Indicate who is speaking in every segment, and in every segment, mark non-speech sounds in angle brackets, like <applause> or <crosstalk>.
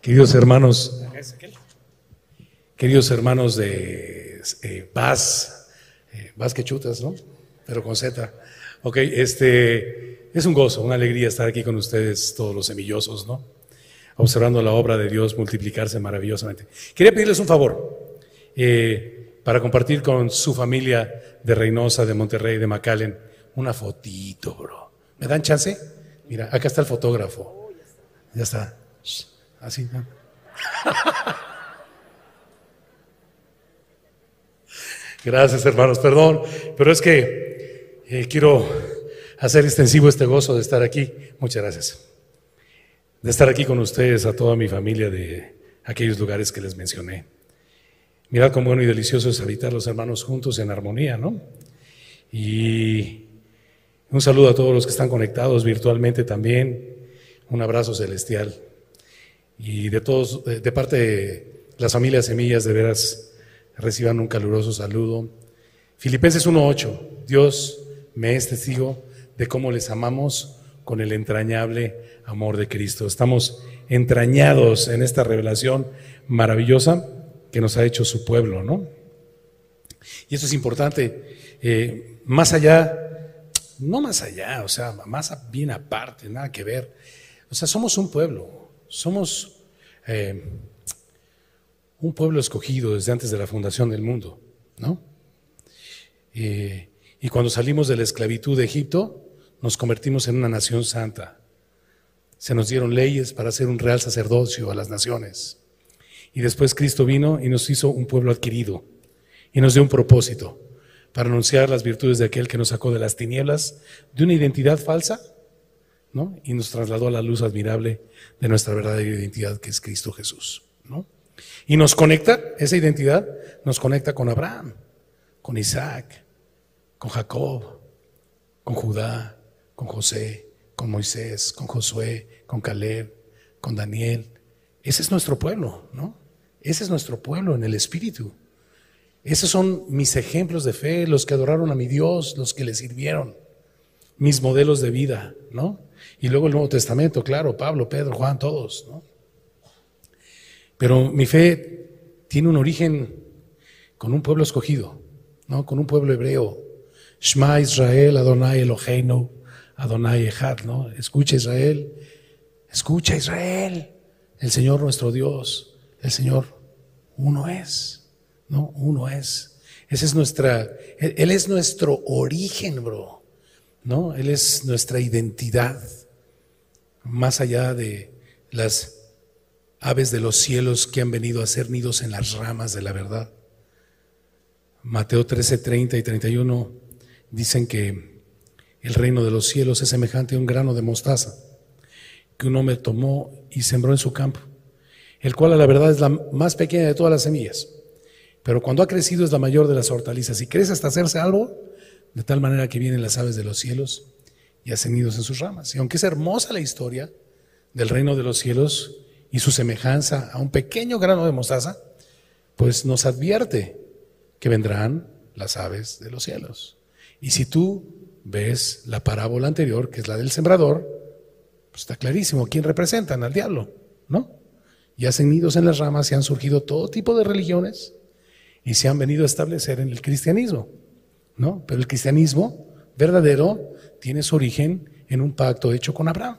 Speaker 1: Queridos hermanos, queridos hermanos de eh, Vaz, eh, Vaz que chutas, ¿no? Pero con Z. Ok, este, es un gozo, una alegría estar aquí con ustedes, todos los semillosos, ¿no? Observando la obra de Dios multiplicarse maravillosamente. Quería pedirles un favor eh, para compartir con su familia de Reynosa, de Monterrey, de McAllen, una fotito, bro. ¿Me dan chance? Mira, acá está el fotógrafo. Ya está. Así, ¿no? Gracias, hermanos, perdón, pero es que eh, quiero hacer extensivo este gozo de estar aquí. Muchas gracias. De estar aquí con ustedes, a toda mi familia de aquellos lugares que les mencioné. Mirad cómo bueno y delicioso es habitar los hermanos juntos en armonía, ¿no? Y un saludo a todos los que están conectados virtualmente también. Un abrazo celestial. Y de todos, de parte de las familias Semillas, de veras, reciban un caluroso saludo. Filipenses 1.8, Dios me es testigo de cómo les amamos con el entrañable amor de Cristo. Estamos entrañados en esta revelación maravillosa que nos ha hecho su pueblo, ¿no? Y eso es importante, eh, más allá, no más allá, o sea, más bien aparte, nada que ver. O sea, somos un pueblo, somos eh, un pueblo escogido desde antes de la fundación del mundo, ¿no? y cuando salimos de la esclavitud de Egipto, nos convertimos en una nación santa. Se nos dieron leyes para hacer un real sacerdocio a las naciones. Y después Cristo vino y nos hizo un pueblo adquirido y nos dio un propósito para anunciar las virtudes de aquel que nos sacó de las tinieblas, de una identidad falsa Y nos trasladó a la luz admirable de nuestra verdadera identidad, que es Cristo Jesús. Y nos conecta, esa identidad nos conecta con Abraham, con Isaac, con Jacob, con Judá, con José, con Moisés, con Josué, con Caleb, con Daniel. Ese es nuestro pueblo, ¿no? Ese es nuestro pueblo en el Espíritu. Esos son mis ejemplos de fe, los que adoraron a mi Dios, los que le sirvieron, mis modelos de vida, ¿no? Y luego el Nuevo Testamento, claro, Pablo, Pedro, Juan, todos. ¿no? Pero mi fe tiene un origen con un pueblo escogido, ¿no? con un pueblo hebreo. Shema Israel, Adonai Eloheinu, Adonai Echad, ¿no? Escucha Israel, escucha Israel, el Señor nuestro Dios, el Señor uno es, ¿no? Uno es. Esa es nuestra, él es nuestro origen, bro, ¿no? Él es nuestra identidad más allá de las aves de los cielos que han venido a ser nidos en las ramas de la verdad. Mateo 13, 30 y 31 dicen que el reino de los cielos es semejante a un grano de mostaza que un hombre tomó y sembró en su campo, el cual a la verdad es la más pequeña de todas las semillas, pero cuando ha crecido es la mayor de las hortalizas y crece hasta hacerse algo de tal manera que vienen las aves de los cielos y hacen nidos en sus ramas. Y aunque es hermosa la historia del reino de los cielos y su semejanza a un pequeño grano de mostaza, pues nos advierte que vendrán las aves de los cielos. Y si tú ves la parábola anterior, que es la del sembrador, pues está clarísimo quién representan al diablo, ¿no? Y hacen nidos en las ramas y han surgido todo tipo de religiones y se han venido a establecer en el cristianismo, ¿no? Pero el cristianismo verdadero tiene su origen en un pacto hecho con Abraham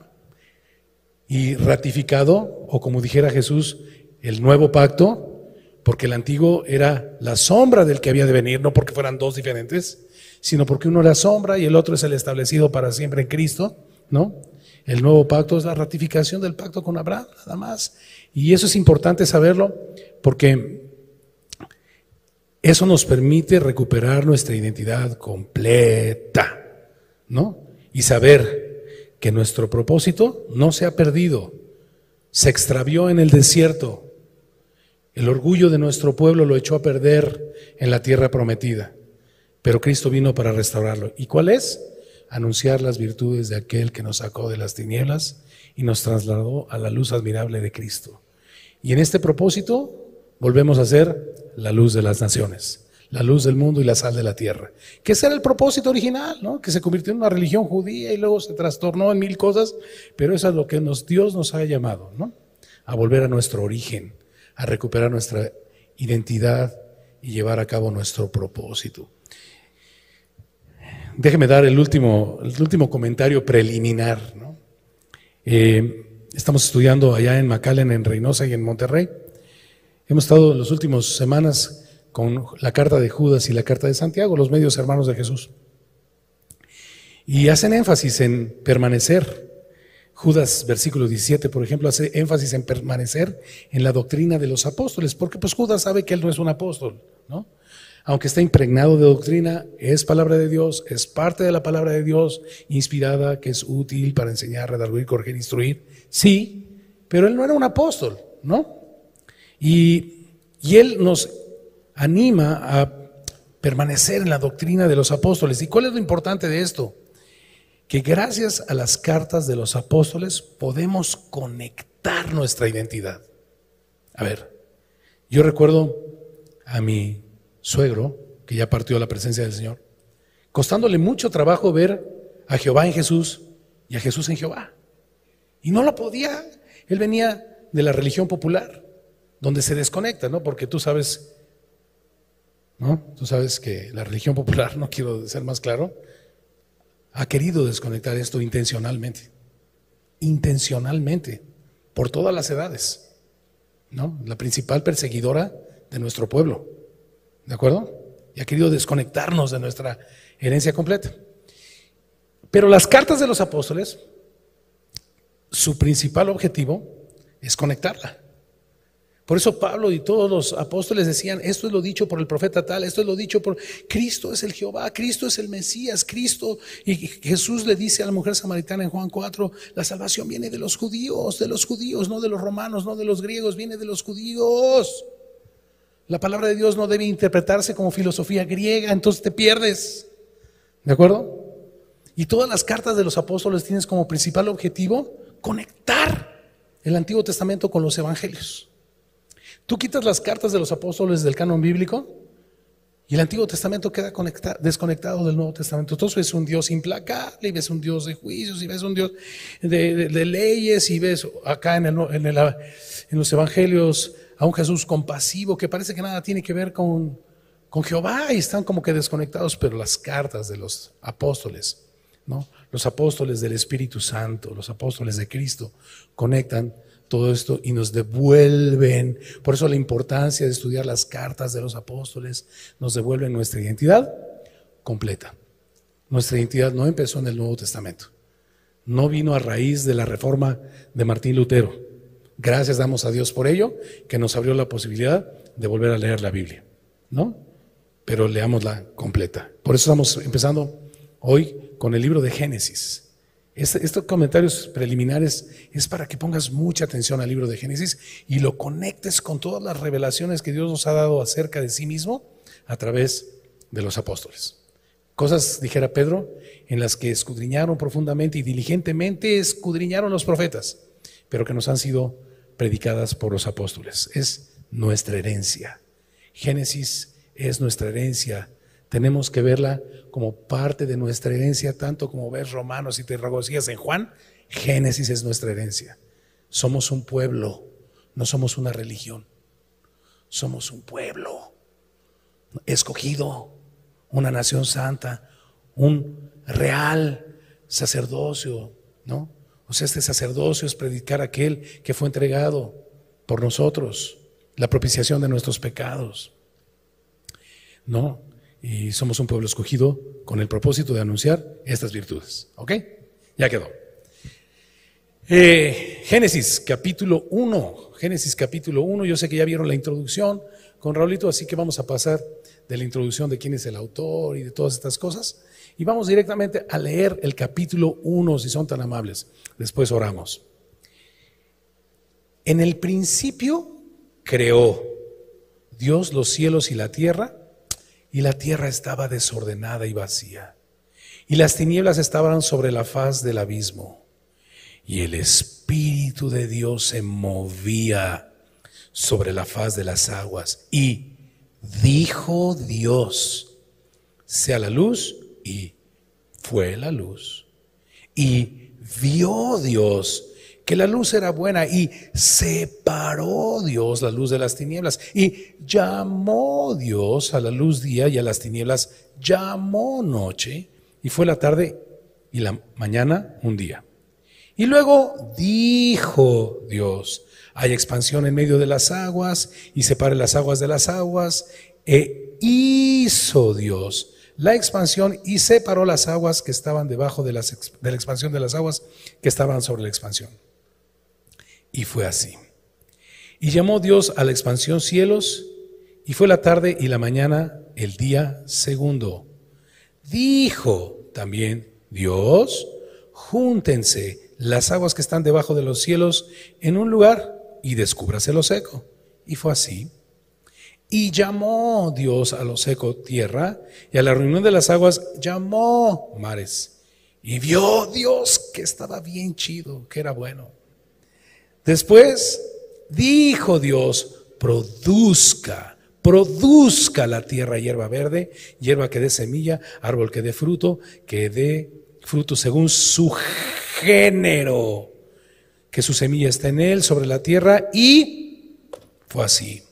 Speaker 1: y ratificado, o como dijera Jesús, el nuevo pacto, porque el antiguo era la sombra del que había de venir, no porque fueran dos diferentes, sino porque uno era sombra y el otro es el establecido para siempre en Cristo, ¿no? El nuevo pacto es la ratificación del pacto con Abraham, nada más. Y eso es importante saberlo porque eso nos permite recuperar nuestra identidad completa. ¿no? Y saber que nuestro propósito no se ha perdido, se extravió en el desierto. El orgullo de nuestro pueblo lo echó a perder en la tierra prometida, pero Cristo vino para restaurarlo. ¿Y cuál es? Anunciar las virtudes de aquel que nos sacó de las tinieblas y nos trasladó a la luz admirable de Cristo. Y en este propósito volvemos a ser la luz de las naciones la luz del mundo y la sal de la tierra. Que ese era el propósito original, ¿no? Que se convirtió en una religión judía y luego se trastornó en mil cosas, pero eso es lo que nos, Dios nos ha llamado, ¿no? a volver a nuestro origen, a recuperar nuestra identidad y llevar a cabo nuestro propósito. Déjeme dar el último, el último comentario preliminar. Eh, estamos estudiando allá en McAllen, en Reynosa y en Monterrey. Hemos estado en las últimas semanas con la carta de Judas y la carta de Santiago, los medios hermanos de Jesús. Y hacen énfasis en permanecer. Judas, versículo 17, por ejemplo, hace énfasis en permanecer en la doctrina de los apóstoles, porque pues Judas sabe que él no es un apóstol, ¿no? Aunque está impregnado de doctrina, es palabra de Dios, es parte de la palabra de Dios, inspirada, que es útil para enseñar, redarguir, corregir, instruir. Sí, pero él no era un apóstol, ¿no? Y, él nos anima a permanecer en la doctrina de los apóstoles. ¿Y cuál es lo importante de esto? Que gracias a las cartas de los apóstoles podemos conectar nuestra identidad. A ver, yo recuerdo a mi suegro, que ya partió a la presencia del Señor, costándole mucho trabajo ver a Jehová en Jesús y a Jesús en Jehová. Y no lo podía. Él venía de la religión popular, donde se desconecta, ¿no? Porque tú sabes ¿no? Tú sabes que la religión popular, <laughs> no quiero ser más claro, ha querido desconectar esto intencionalmente. Intencionalmente, por todas las edades. ¿no? La principal perseguidora de nuestro pueblo. ¿De acuerdo? Y ha querido desconectarnos de nuestra herencia completa. Pero las cartas de los apóstoles, su principal objetivo es conectarla. Por eso Pablo y todos los apóstoles decían, esto es lo dicho por el profeta tal, esto es lo dicho por Cristo es el Jehová, Cristo es el Mesías, Cristo. Y Jesús le dice a la mujer samaritana en Juan 4, la salvación viene de los judíos, de los judíos, no de los romanos, no de los griegos, viene de los judíos. La palabra de Dios no debe interpretarse como filosofía griega, entonces te pierdes. ¿De acuerdo? Y todas las cartas de los apóstoles tienen como principal objetivo conectar el Antiguo Testamento con los evangelios. Tú quitas las cartas de los apóstoles del canon bíblico y el Antiguo Testamento queda desconectado del Nuevo Testamento. Entonces ves un Dios implacable y ves un Dios de juicios y ves un Dios de, leyes y ves acá en, los evangelios a un Jesús compasivo que parece que nada tiene que ver con, con Jehová y están como que desconectados, pero las cartas de los apóstoles, ¿no? los apóstoles del Espíritu Santo, los apóstoles de Cristo, conectan todo esto y nos devuelven. Por eso la importancia de estudiar las cartas de los apóstoles nos devuelven nuestra identidad completa. Nuestra identidad no empezó en el Nuevo Testamento. No vino a raíz de la reforma de Martín Lutero. Gracias damos a Dios por ello, que nos abrió la posibilidad de volver a leer la Biblia. ¿No? Pero leámosla completa. Por eso estamos empezando hoy con el libro de Génesis. Este, estos comentarios preliminares es para que pongas mucha atención al libro de Génesis y lo conectes con todas las revelaciones que Dios nos ha dado acerca de sí mismo a través de los apóstoles. Cosas, dijera Pedro, en las que escudriñaron profundamente y diligentemente escudriñaron los profetas, pero que nos han sido predicadas por los apóstoles. Es nuestra herencia. Génesis es nuestra herencia tenemos que verla como parte de nuestra herencia, tanto como ves Romanos y te regocijas en Juan, Génesis es nuestra herencia. Somos un pueblo, no somos una religión. Somos un pueblo escogido, una nación santa, un real sacerdocio, ¿no? O sea, este sacerdocio es predicar aquel que fue entregado por nosotros, la propiciación de nuestros pecados. ¿No? Y somos un pueblo escogido con el propósito de anunciar estas virtudes. ¿Ok? Ya quedó. Eh, Génesis capítulo 1. Génesis capítulo 1. Yo sé que ya vieron la introducción con Raulito, así que vamos a pasar de la introducción de quién es el autor y de todas estas cosas. Y vamos directamente a leer el capítulo 1, si son tan amables. Después oramos. En el principio creó Dios los cielos y la tierra y la tierra estaba desordenada y vacía, y las tinieblas estaban sobre la faz del abismo, y el Espíritu de Dios se movía sobre la faz de las aguas, y dijo Dios, sea la luz, y fue la luz. Y vio Dios que la luz era buena y separó Dios la luz de las tinieblas y llamó Dios a la luz día y a las tinieblas llamó noche y fue la tarde y la mañana un día. Y luego dijo Dios, hay expansión en medio de las aguas y separe las aguas de las aguas. E hizo Dios la expansión y separó las aguas que estaban debajo de, las, de la expansión de las aguas que estaban sobre la expansión. Y fue así. Y llamó Dios a la expansión cielos, y fue la tarde y la mañana el día segundo. Dijo también Dios, júntense las aguas que están debajo de los cielos en un lugar y descúbrase lo seco. Y fue así. Y llamó Dios a lo seco tierra, y a la reunión de las aguas llamó mares. Y vio Dios que estaba bien chido, que era bueno. Después dijo Dios, produzca, produzca la tierra hierba verde, hierba que dé semilla, árbol que dé fruto, que dé fruto según su género que su semilla está en él, sobre la tierra, y fue así.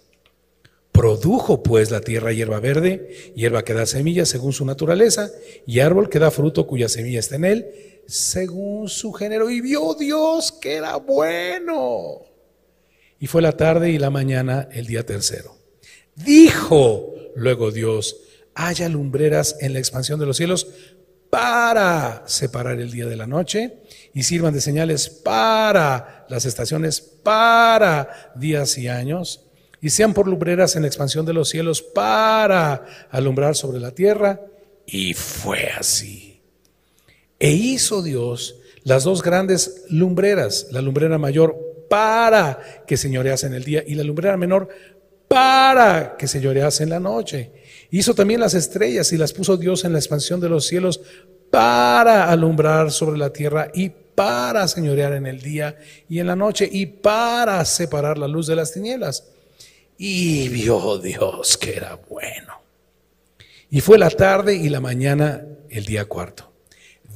Speaker 1: Produjo pues la tierra hierba verde, hierba que da semilla según su naturaleza, y árbol que da fruto cuya semilla está en él, según su género. Y vio Dios que era bueno. Y fue la tarde y la mañana el día tercero. Dijo luego Dios, haya lumbreras en la expansión de los cielos para separar el día de la noche y sirvan de señales para las estaciones, para días y años, y sean por lumbreras en la expansión de los cielos para alumbrar sobre la tierra. Y fue así. E hizo Dios las dos grandes lumbreras, la lumbrera mayor para que señorease en el día y la lumbrera menor para que señorease en la noche. Hizo también las estrellas y las puso Dios en la expansión de los cielos para alumbrar sobre la tierra y para señorear en el día y en la noche y para separar la luz de las tinieblas. Y vio Dios que era bueno. Y fue la tarde y la mañana el día cuarto.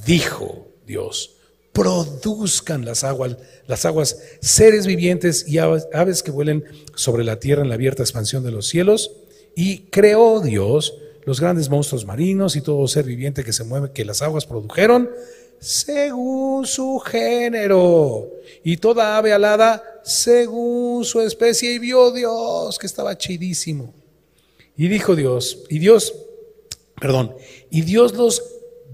Speaker 1: Dijo Dios, produzcan las aguas, las aguas, seres vivientes y aves, aves que vuelen sobre la tierra en la abierta expansión de los cielos. Y creó Dios los grandes monstruos marinos y todo ser viviente que se mueve, que las aguas produjeron, según su género, y toda ave alada según su especie, y vio Dios que estaba chidísimo. Y dijo Dios, y Dios, perdón, y Dios los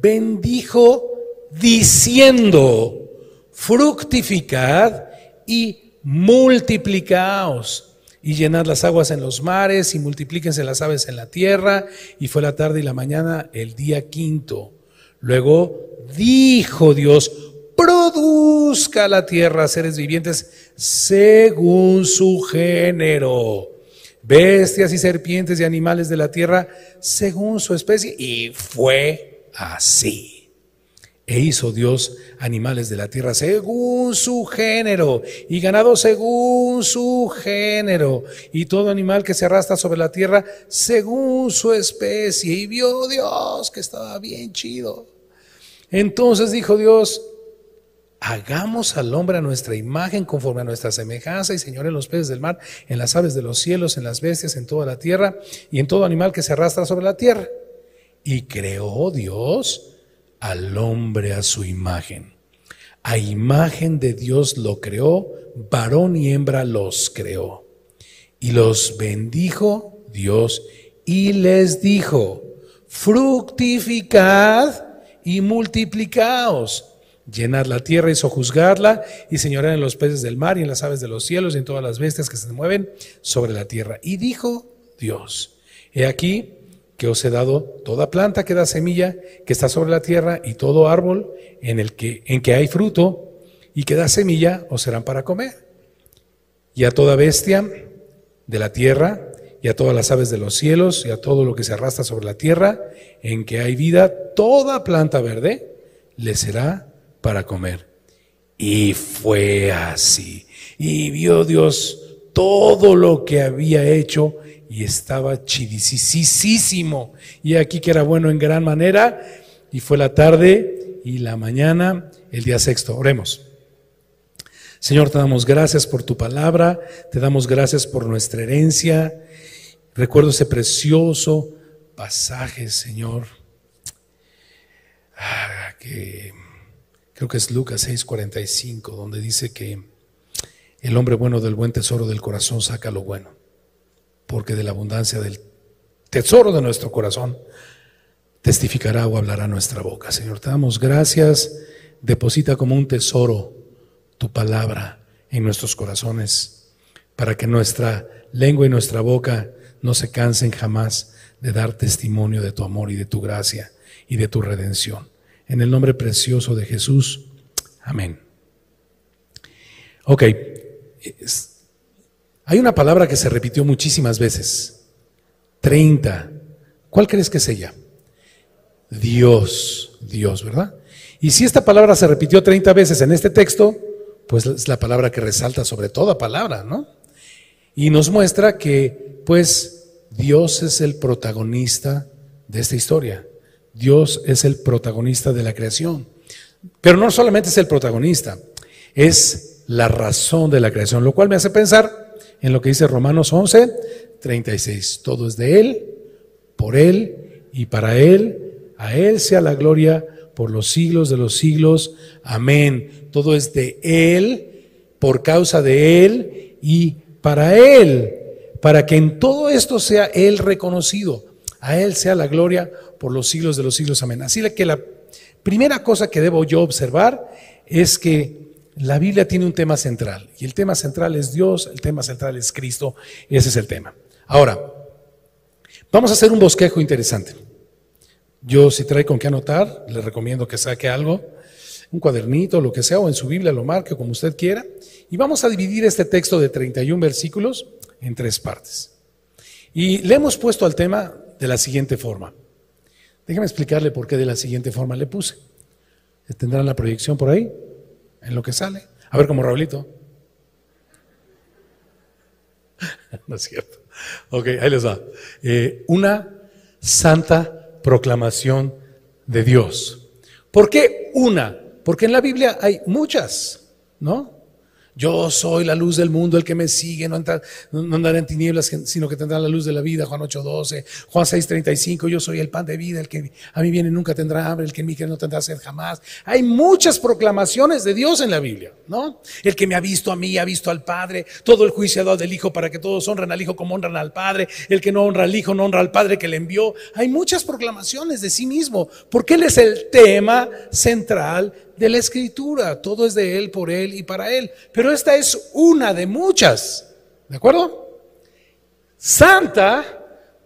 Speaker 1: bendijo diciendo, fructificad y multiplicaos y llenad las aguas en los mares y multiplíquense las aves en la tierra. Y fue la tarde y la mañana el día quinto. Luego dijo Dios, produzca la tierra seres vivientes según su género, bestias y serpientes y animales de la tierra según su especie. Y fue así. E hizo Dios animales de la tierra según su género y ganado según su género y todo animal que se arrastra sobre la tierra según su especie. Y vio Dios que estaba bien chido. Entonces dijo Dios, hagamos al hombre a nuestra imagen conforme a nuestra semejanza y Señor en los peces del mar, en las aves de los cielos, en las bestias, en toda la tierra y en todo animal que se arrastra sobre la tierra. Y creó Dios al hombre a su imagen. A imagen de Dios lo creó, varón y hembra los creó. Y los bendijo Dios y les dijo, fructificad y multiplicaos, llenad la tierra y sojuzgarla y señorear en los peces del mar y en las aves de los cielos y en todas las bestias que se mueven sobre la tierra. Y dijo Dios, he aquí, que os he dado toda planta que da semilla, que está sobre la tierra, y todo árbol en, el que, en que hay fruto y que da semilla, os serán para comer. Y a toda bestia de la tierra, y a todas las aves de los cielos, y a todo lo que se arrastra sobre la tierra, en que hay vida, toda planta verde le será para comer. Y fue así. Y vio Dios todo lo que había hecho y estaba chidisísimo. Y aquí que era bueno en gran manera, y fue la tarde y la mañana, el día sexto. Oremos. Señor, te damos gracias por tu palabra, te damos gracias por nuestra herencia. Recuerdo ese precioso pasaje, Señor, ah, que creo que es Lucas 6:45, donde dice que el hombre bueno del buen tesoro del corazón saca lo bueno, porque de la abundancia del tesoro de nuestro corazón testificará o hablará nuestra boca. Señor, te damos gracias, deposita como un tesoro tu palabra en nuestros corazones, para que nuestra lengua y nuestra boca no se cansen jamás de dar testimonio de tu amor y de tu gracia y de tu redención. En el nombre precioso de Jesús. Amén. Ok. Hay una palabra que se repitió muchísimas veces. 30. ¿Cuál crees que es ella? Dios, Dios, ¿verdad? Y si esta palabra se repitió 30 veces en este texto, pues es la palabra que resalta sobre toda palabra, ¿no? Y nos muestra que, pues, Dios es el protagonista de esta historia. Dios es el protagonista de la creación. Pero no solamente es el protagonista, es la razón de la creación, lo cual me hace pensar en lo que dice Romanos 11, 36. Todo es de Él, por Él y para Él. A Él sea la gloria por los siglos de los siglos. Amén. Todo es de Él, por causa de Él y para Él, para que en todo esto sea Él reconocido. A Él sea la gloria por los siglos de los siglos. Amén. Así que la primera cosa que debo yo observar es que la Biblia tiene un tema central y el tema central es Dios, el tema central es Cristo, ese es el tema. Ahora, vamos a hacer un bosquejo interesante. Yo si trae con qué anotar, le recomiendo que saque algo, un cuadernito, lo que sea, o en su Biblia lo marque como usted quiera. Y vamos a dividir este texto de 31 versículos en tres partes. Y le hemos puesto al tema de la siguiente forma. Déjeme explicarle por qué de la siguiente forma le puse. ¿Tendrán la proyección por ahí? En lo que sale. A ver como Raulito. <laughs> no es cierto. Ok, ahí les va. Eh, una santa proclamación de Dios. ¿Por qué una? Porque en la Biblia hay muchas, ¿no? Yo soy la luz del mundo, el que me sigue no, andará en tinieblas, sino que tendrá la luz de la vida, Juan 8:12, Juan 6:35, yo soy el pan de vida, el que a mí viene nunca tendrá hambre, el que en mí no tendrá sed jamás. Hay muchas proclamaciones de Dios en la Biblia, ¿no? El que me ha visto a mí, ha visto al Padre, todo el juicio ha dado del Hijo para que todos honren al Hijo como honran al Padre, el que no honra al Hijo no honra al Padre que le envió. Hay muchas proclamaciones de sí mismo, porque Él es el tema central de la escritura. Todo es de Él, por Él y para Él. Pero esta es una de muchas. ¿De acuerdo? Santa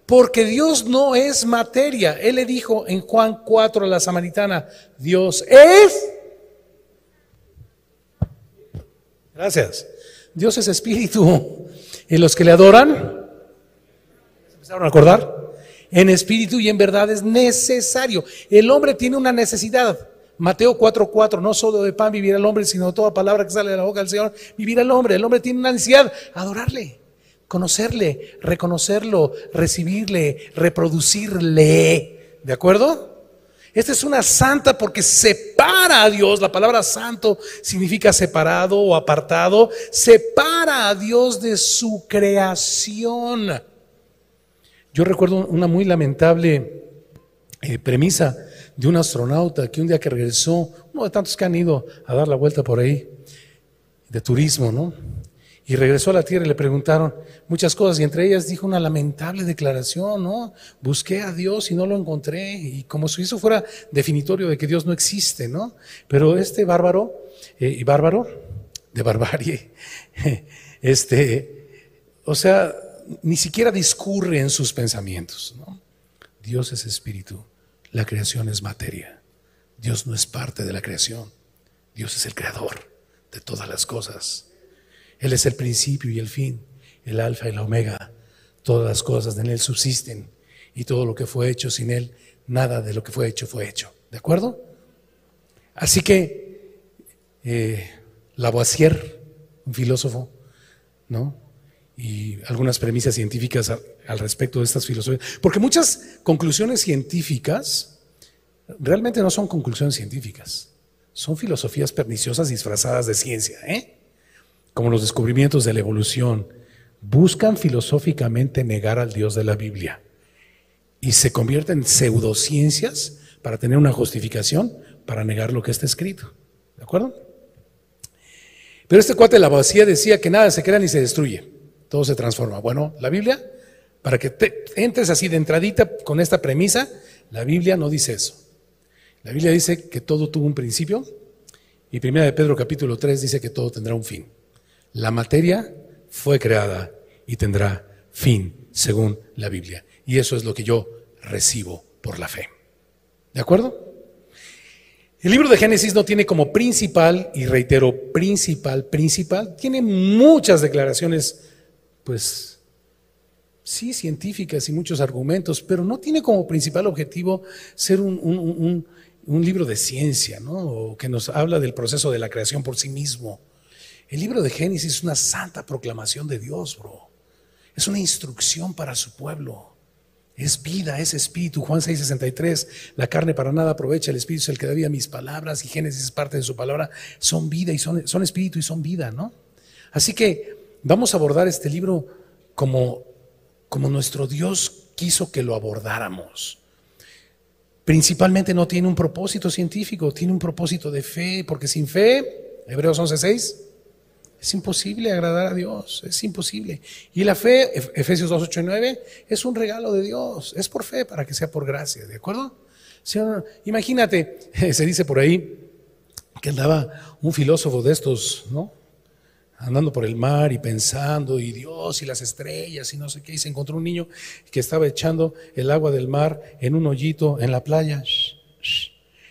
Speaker 1: porque Dios no es materia. Él le dijo en Juan 4 a la samaritana, Dios es... Gracias. Dios es espíritu. Y los que le adoran, ¿se empezaron a acordar? En espíritu y en verdad es necesario. El hombre tiene una necesidad. Mateo 4:4, no solo de pan vivirá el hombre, sino toda palabra que sale de la boca del Señor, vivirá el hombre. El hombre tiene una necesidad, adorarle, conocerle, reconocerlo, recibirle, reproducirle. ¿De acuerdo? Esta es una santa porque separa a Dios. La palabra santo significa separado o apartado. Separa a Dios de su creación. Yo recuerdo una muy lamentable eh, premisa de un astronauta que un día que regresó, uno de tantos que han ido a dar la vuelta por ahí, de turismo, ¿no? Y regresó a la Tierra y le preguntaron muchas cosas, y entre ellas dijo una lamentable declaración, ¿no? Busqué a Dios y no lo encontré, y como si eso fuera definitorio de que Dios no existe, ¿no? Pero este bárbaro, eh, y bárbaro, de barbarie, <laughs> este, o sea, ni siquiera discurre en sus pensamientos, ¿no? Dios es espíritu. La creación es materia. Dios no es parte de la creación. Dios es el creador de todas las cosas. Él es el principio y el fin, el alfa y la omega. Todas las cosas en Él subsisten y todo lo que fue hecho sin Él, nada de lo que fue hecho fue hecho. ¿De acuerdo? Así que eh, Lavoisier, un filósofo, ¿no? Y algunas premisas científicas al respecto de estas filosofías. Porque muchas conclusiones científicas realmente no son conclusiones científicas, son filosofías perniciosas disfrazadas de ciencia. ¿eh? como los descubrimientos de la evolución, buscan filosóficamente negar al Dios de la Biblia y se convierten en pseudociencias para tener una justificación para negar lo que está escrito. ¿De acuerdo? Pero este cuate de la vacía decía que nada se crea ni se destruye, todo se transforma. Bueno, la Biblia, para que entres así de entradita con esta premisa, la Biblia no dice eso. La Biblia dice que todo tuvo un principio y primera de Pedro capítulo 3 dice que todo tendrá un fin. La materia fue creada y tendrá fin según la Biblia. Y eso es lo que yo recibo por la fe. ¿De acuerdo? El libro de Génesis no tiene como principal, y reitero, principal, principal, tiene muchas declaraciones, pues sí, científicas y muchos argumentos, pero no tiene como principal objetivo ser un, libro de ciencia, ¿no? O que nos habla del proceso de la creación por sí mismo. El libro de Génesis es una santa proclamación de Dios, bro. Es una instrucción para su pueblo. Es vida, es espíritu. Juan 6:63, la carne para nada aprovecha, el espíritu es el que da vida a mis palabras y Génesis es parte de su palabra. Son vida y son, son espíritu y son vida, ¿no? Así que vamos a abordar este libro como, como nuestro Dios quiso que lo abordáramos. Principalmente no tiene un propósito científico, tiene un propósito de fe, porque sin fe, Hebreos 11:6, es imposible agradar a Dios, es imposible. Y la fe, Efesios 2, 8 y 9, es un regalo de Dios, es por fe para que sea por gracia, ¿de acuerdo? Imagínate, <laughs> se dice por ahí que andaba un filósofo de estos, ¿no? Andando por el mar y pensando, y Dios y las estrellas y no sé qué, y se encontró un niño que estaba echando el agua del mar en un hoyito en la playa.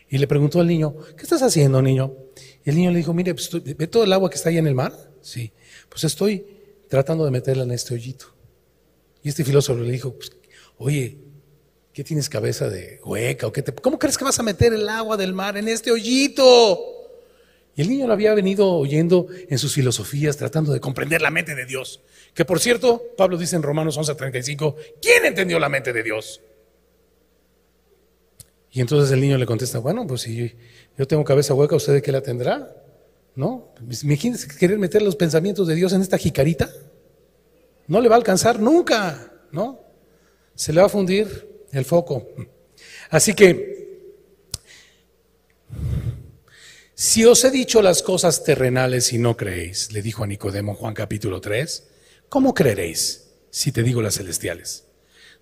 Speaker 1: Y le preguntó al niño, ¿qué estás haciendo, niño? Y el niño le dijo, mire, pues, ¿ve todo el agua que está ahí en el mar? Sí. Pues estoy tratando de meterla en este hoyito. Y este filósofo le dijo, pues, oye, ¿qué tienes cabeza de hueca? ¿O qué te, ¿Cómo crees que vas a meter el agua del mar en este hoyito? Y el niño lo había venido oyendo en sus filosofías, tratando de comprender la mente de Dios. Que por cierto, Pablo dice en Romanos 11:35, ¿quién entendió la mente de Dios? Y entonces el niño le contesta, bueno, pues si yo tengo cabeza hueca, ¿usted de qué la tendrá? ¿No? Imagínese querer meter los pensamientos de Dios en esta jicarita. No le va a alcanzar nunca, ¿no? Se le va a fundir el foco. Así que, si os he dicho las cosas terrenales y no creéis, le dijo a Nicodemo Juan capítulo 3, ¿cómo creeréis si te digo las celestiales?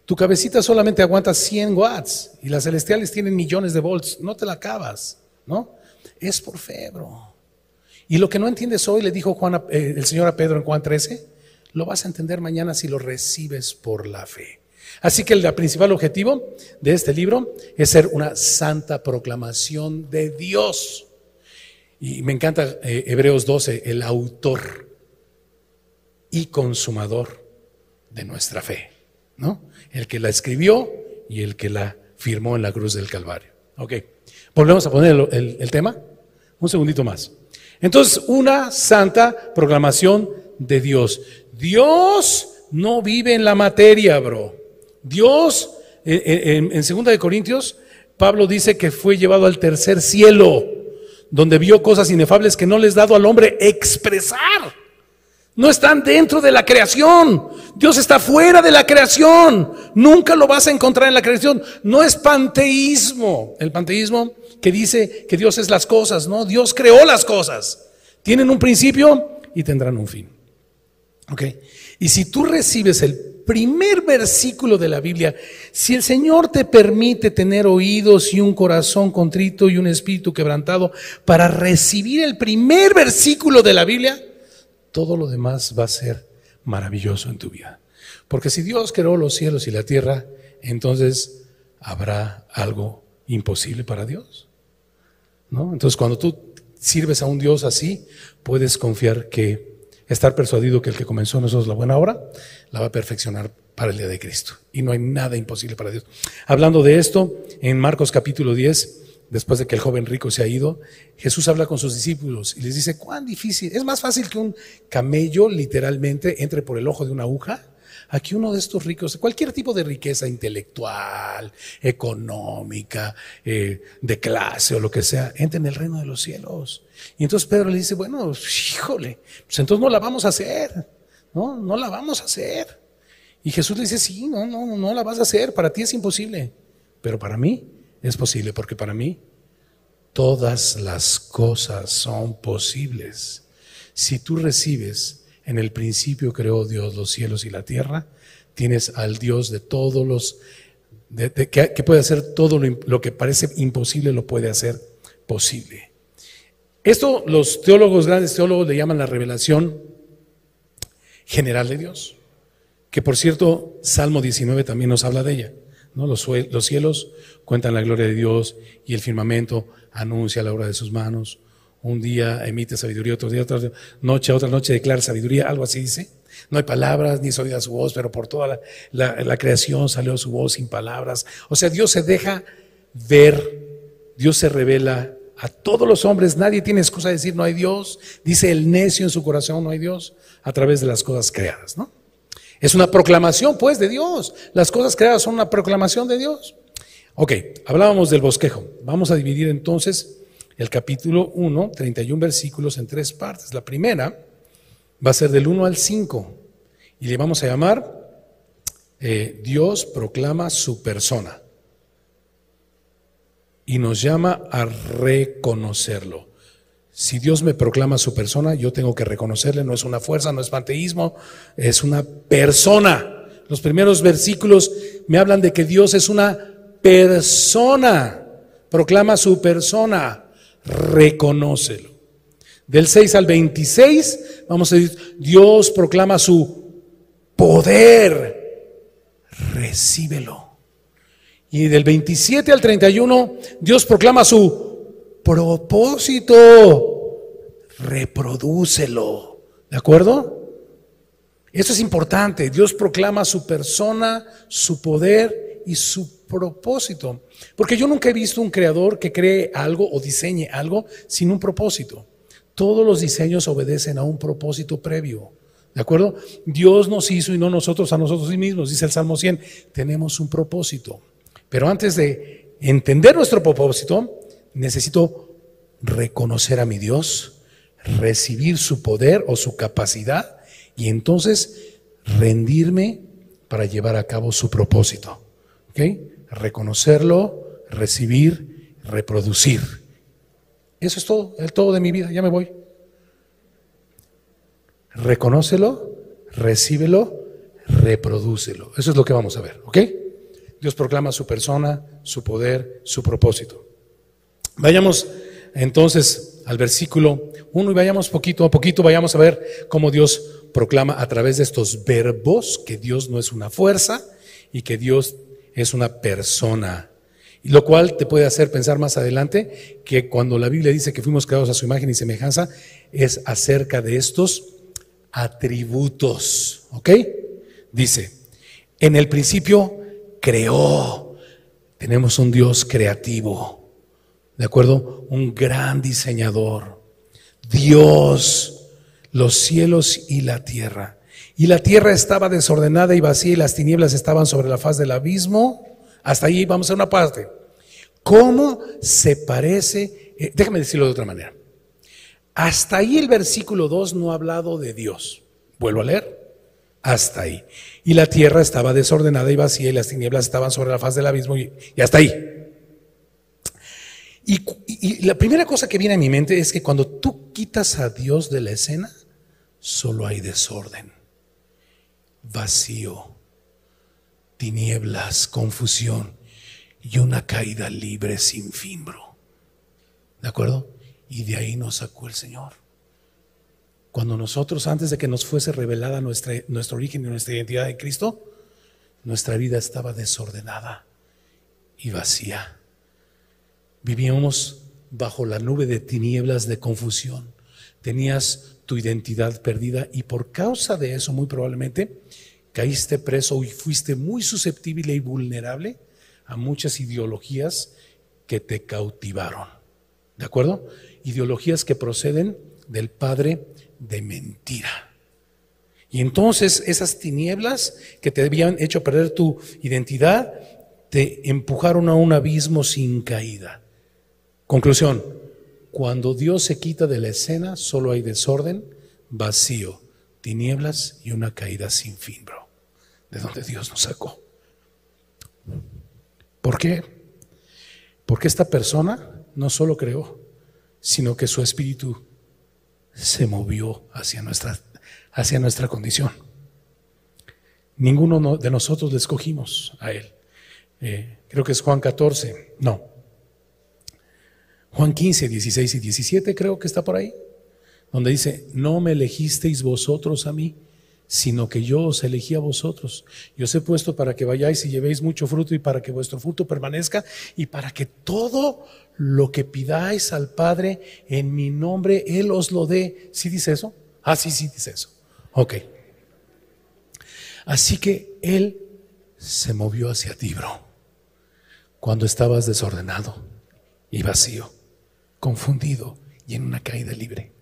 Speaker 1: Tu cabecita solamente aguanta 100 watts y las celestiales tienen millones de volts. No te la acabas, ¿no? Es por fe, bro. Y lo que no entiendes hoy, le dijo Juan, eh, el Señor a Pedro en Juan 13, lo vas a entender mañana si lo recibes por la fe. Así que el principal objetivo de este libro es ser una santa proclamación de Dios. Y me encanta eh, Hebreos 12, el autor y consumador de nuestra fe, ¿no? el que la escribió y el que la firmó en la cruz del Calvario. Ok, volvemos a poner el, tema. Un segundito más. Entonces, una santa proclamación de Dios. Dios no vive en la materia, bro. Dios, en, en, Segunda de Corintios, Pablo dice que fue llevado al tercer cielo, donde vio cosas inefables que no les dado al hombre expresar. No están dentro de la creación. Dios está fuera de la creación. Nunca lo vas a encontrar en la creación. No es panteísmo. El panteísmo que dice que Dios es las cosas, ¿no? Dios creó las cosas. Tienen un principio y tendrán un fin. ¿Ok? Y si tú recibes el primer versículo de la Biblia, si el Señor te permite tener oídos y un corazón contrito y un espíritu quebrantado para recibir el primer versículo de la Biblia, todo lo demás va a ser maravilloso en tu vida. Porque si Dios creó los cielos y la tierra, entonces habrá algo imposible para Dios. ¿No? Entonces cuando tú sirves a un Dios así, puedes confiar que estar persuadido que el que comenzó en nosotros la buena obra, la va a perfeccionar para el día de Cristo. Y no hay nada imposible para Dios. Hablando de esto, en Marcos capítulo 10, después de que el joven rico se ha ido, Jesús habla con sus discípulos y les dice, cuán difícil, es más fácil que un camello literalmente entre por el ojo de una aguja a que uno de estos ricos, cualquier tipo de riqueza intelectual, económica, eh, de clase o lo que sea, entre en el reino de los cielos. Y entonces Pedro le dice, bueno, híjole, pues entonces no la vamos a hacer, no, no la vamos a hacer. Y Jesús le dice, sí, no, no, no la vas a hacer, para ti es imposible, pero para mí es posible, porque para mí todas las cosas son posibles. Si tú recibes, en el principio creó Dios los cielos y la tierra, tienes al Dios de todos los, que, puede hacer todo lo, lo que parece imposible, lo puede hacer posible. Esto los teólogos, grandes teólogos, le llaman la revelación general de Dios, que por cierto, Salmo 19 también nos habla de ella. ¿no? Los, los cielos cuentan la gloria de Dios y el firmamento anuncia la obra de sus manos. Un día emite sabiduría, otro día, otra noche, otra noche declara sabiduría, algo así dice. No hay palabras ni es oída su voz, pero por toda la, creación salió su voz sin palabras. O sea, Dios se deja ver, Dios se revela a todos los hombres. Nadie tiene excusa de decir no hay Dios. Dice el necio en su corazón no hay Dios a través de las cosas creadas, ¿no? Es una proclamación, pues, de Dios. Las cosas creadas son una proclamación de Dios. Ok, hablábamos del bosquejo. Vamos a dividir entonces el capítulo 1, 31 versículos en tres partes. La primera va a ser del 1 al 5 y le vamos a llamar eh, Dios proclama su persona y nos llama a reconocerlo. Si Dios me proclama su persona, yo tengo que reconocerle, no es una fuerza, no es panteísmo, es una persona. Los primeros versículos me hablan de que Dios es una persona. Proclama su persona. Reconócelo. Del 6 al 26, vamos a decir, Dios proclama su poder. Recíbelo. Y del 27 al 31, Dios proclama su propósito. Reprodúcelo. ¿De acuerdo? Eso es importante. Dios proclama su persona, su poder y su propósito. Porque yo nunca he visto un creador que cree algo o diseñe algo sin un propósito. Todos los diseños obedecen a un propósito previo. ¿De acuerdo? Dios nos hizo y no nosotros a nosotros mismos, dice el Salmo 100. Tenemos un propósito. Pero antes de entender nuestro propósito, necesito reconocer a mi Dios, recibir su poder o su capacidad y entonces rendirme para llevar a cabo su propósito. ¿Ok? reconocerlo, recibir, reproducir. Eso es todo, el todo de mi vida, ya me voy. Reconócelo, recíbelo, reprodúcelo. Eso es lo que vamos a ver, ¿ok? Dios proclama su persona, su poder, su propósito. Vayamos entonces al versículo 1 y vayamos poquito a poquito, vayamos a ver cómo Dios proclama a través de estos verbos que Dios no es una fuerza y que Dios es una persona. Lo cual te puede hacer pensar más adelante que cuando la Biblia dice que fuimos creados a su imagen y semejanza, es acerca de estos atributos. ¿Ok? Dice, en el principio creó. Tenemos un Dios creativo. ¿De acuerdo? Un gran diseñador. Dios, los cielos y la tierra. Y la tierra estaba desordenada y vacía y las tinieblas estaban sobre la faz del abismo. Hasta ahí vamos a una parte. ¿Cómo se parece? Eh, déjame decirlo de otra manera. Hasta ahí el versículo 2 no ha hablado de Dios. Vuelvo a leer. Hasta ahí. Y la tierra estaba desordenada y vacía y las tinieblas estaban sobre la faz del abismo y, hasta ahí. y la primera cosa que viene a mi mente es que cuando tú quitas a Dios de la escena, solo hay desorden vacío, tinieblas, confusión y una caída libre sin fin, bro. ¿De acuerdo? Y de ahí nos sacó el Señor. Cuando nosotros, antes de que nos fuese revelada nuestra, nuestro origen y nuestra identidad en Cristo, nuestra vida estaba desordenada y vacía. Vivíamos bajo la nube de tinieblas de confusión. Tenías tu identidad perdida y por causa de eso muy probablemente caíste preso y fuiste muy susceptible y vulnerable a muchas ideologías que te cautivaron. ¿De acuerdo? Ideologías que proceden del padre de mentira. Y entonces esas tinieblas que te habían hecho perder tu identidad, te empujaron a un abismo sin caída. Conclusión, cuando Dios se quita de la escena, solo hay desorden, vacío, tinieblas y una caída sin fin, bro. De donde Dios nos sacó. ¿Por qué? Porque esta persona no solo creó, sino que su espíritu se movió hacia nuestra, hacia nuestra condición. Ninguno de nosotros le escogimos a él. Eh, creo que es Juan 14, no. Juan 15, 16 y 17 creo que está por ahí, donde dice, no me elegisteis vosotros a mí, sino que yo os elegí a vosotros. Yo os he puesto para que vayáis y llevéis mucho fruto y para que vuestro fruto permanezca y para que todo lo que pidáis al Padre en mi nombre, Él os lo dé. ¿Sí dice eso? Ah, sí, sí dice eso. Ok. Así que Él se movió hacia ti, bro, cuando estabas desordenado y vacío, confundido y en una caída libre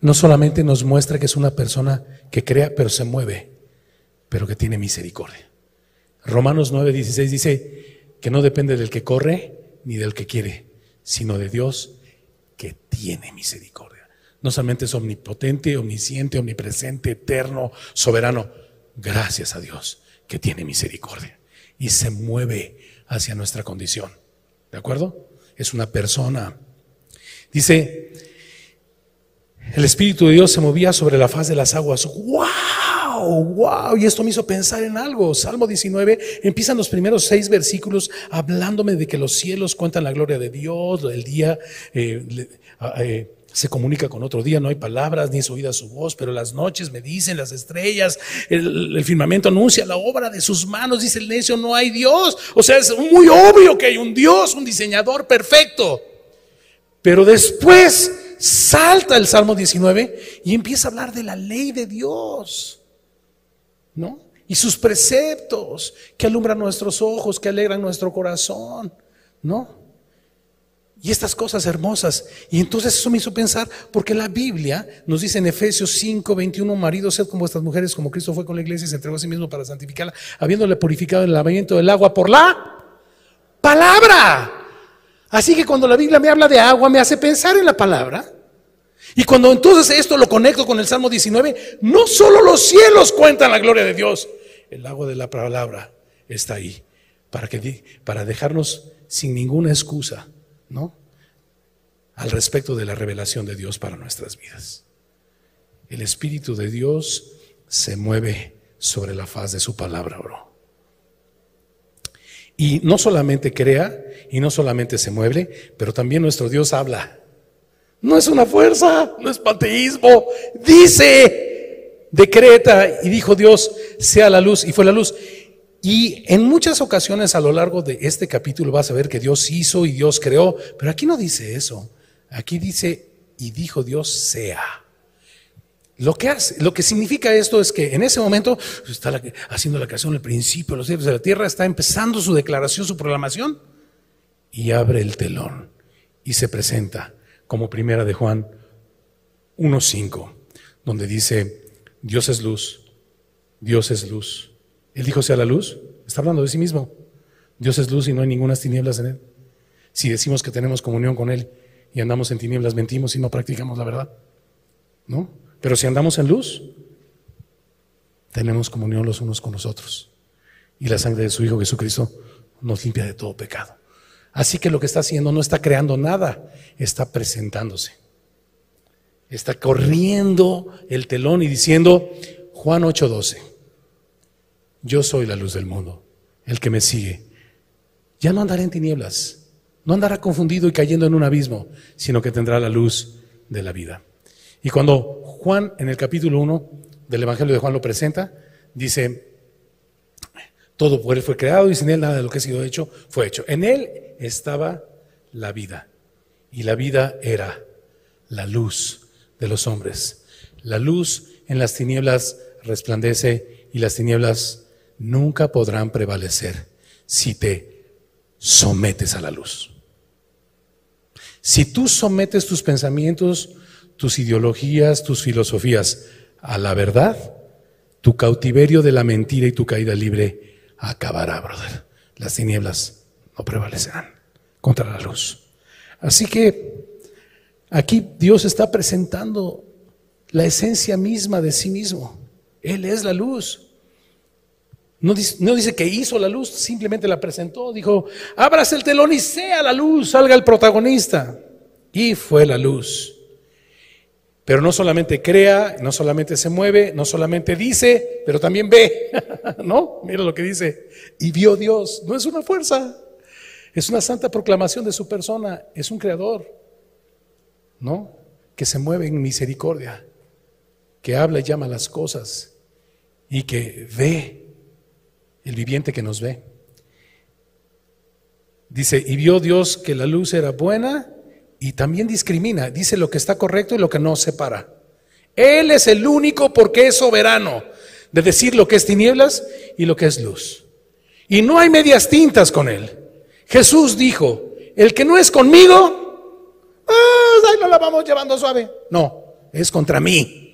Speaker 1: no solamente nos muestra que es una persona que crea, pero se mueve, pero que tiene misericordia. Romanos 9:16 dice que no depende del que corre ni del que quiere, sino de Dios que tiene misericordia. No solamente es omnipotente, omnisciente, omnipresente, eterno, soberano. Gracias a Dios que tiene misericordia y se mueve hacia nuestra condición. ¿De acuerdo? Es una persona. Dice, el Espíritu de Dios se movía sobre la faz de las aguas. ¡Wow! ¡Wow! Y esto me hizo pensar en algo. Salmo 19, empiezan los primeros seis versículos hablándome de que los cielos cuentan la gloria de Dios, el día eh, eh, se comunica con otro día, no hay palabras ni es oída su voz, pero las noches me dicen las estrellas, el, el firmamento anuncia la obra de sus manos, dice el necio, no hay Dios. O sea, es muy obvio que hay un Dios, un diseñador perfecto. Pero después salta el Salmo 19 y empieza a hablar de la ley de Dios, ¿no? Y sus preceptos que alumbran nuestros ojos, que alegran nuestro corazón, ¿no? Y estas cosas hermosas. Y entonces eso me hizo pensar, porque la Biblia nos dice en Efesios 5, 21, maridos, sed como vuestras mujeres, como Cristo fue con la iglesia y se entregó a sí mismo para santificarla, habiéndole purificado el lavamiento del agua por la palabra Así que cuando la Biblia me habla de agua, me hace pensar en la palabra. Y cuando entonces esto lo conecto con el Salmo 19, no solo los cielos cuentan la gloria de Dios, el agua de la palabra está ahí para, que, para dejarnos sin ninguna excusa, ¿no? Al respecto de la revelación de Dios para nuestras vidas. El Espíritu de Dios se mueve sobre la faz de su palabra, bro. Y no solamente crea y no solamente se mueve, pero también nuestro Dios habla. No es una fuerza, no es panteísmo. Dice, decreta y dijo Dios, sea la luz y fue la luz. Y en muchas ocasiones a lo largo de este capítulo vas a ver que Dios hizo y Dios creó, pero aquí no dice eso. Aquí dice, y dijo Dios, sea. Lo que, hace, lo que significa esto es que en ese momento está haciendo la creación, el principio, los cielos de la tierra, está empezando su declaración, su proclamación, y abre el telón y se presenta como primera de Juan 1.5, donde dice, Dios es luz, Dios es luz. Él dijo, sea la luz, está hablando de sí mismo. Dios es luz y no hay ninguna tinieblas en él. Si decimos que tenemos comunión con Él y andamos en tinieblas, mentimos y no practicamos la verdad. ¿No? Pero si andamos en luz, tenemos comunión los unos con los otros. Y la sangre de su Hijo Jesucristo nos limpia de todo pecado. Así que lo que está haciendo no está creando nada, está presentándose. Está corriendo el telón y diciendo, Juan 8:12, yo soy la luz del mundo, el que me sigue. Ya no andará en tinieblas, no andará confundido y cayendo en un abismo, sino que tendrá la luz de la vida. Y cuando Juan en el capítulo 1 del Evangelio de Juan lo presenta, dice, todo por él fue creado y sin él nada de lo que ha sido hecho fue hecho. En él estaba la vida y la vida era la luz de los hombres. La luz en las tinieblas resplandece y las tinieblas nunca podrán prevalecer si te sometes a la luz. Si tú sometes tus pensamientos, tus ideologías, tus filosofías a la verdad, tu cautiverio de la mentira y tu caída libre acabará, brother. Las tinieblas no prevalecerán contra la luz. Así que aquí Dios está presentando la esencia misma de sí mismo. Él es la luz. No dice, que hizo la luz, simplemente la presentó. Dijo, ábrase el telón y sea la luz, salga el protagonista. Y fue la luz. Pero no solamente crea, no solamente se mueve, no solamente dice, pero también ve. <laughs> ¿No? Mira lo que dice. Y vio Dios. No es una fuerza, es una santa proclamación de su persona. Es un creador. ¿No? Que se mueve en misericordia, que habla y llama las cosas y que ve el viviente que nos ve. Dice, y vio Dios que la luz era buena y también discrimina, dice lo que está correcto y lo que no separa. Él es el único porque es soberano de decir lo que es tinieblas y lo que es luz. Y no hay medias tintas con él. Jesús dijo, el que no es conmigo, ah, no la vamos llevando suave. No, es contra mí.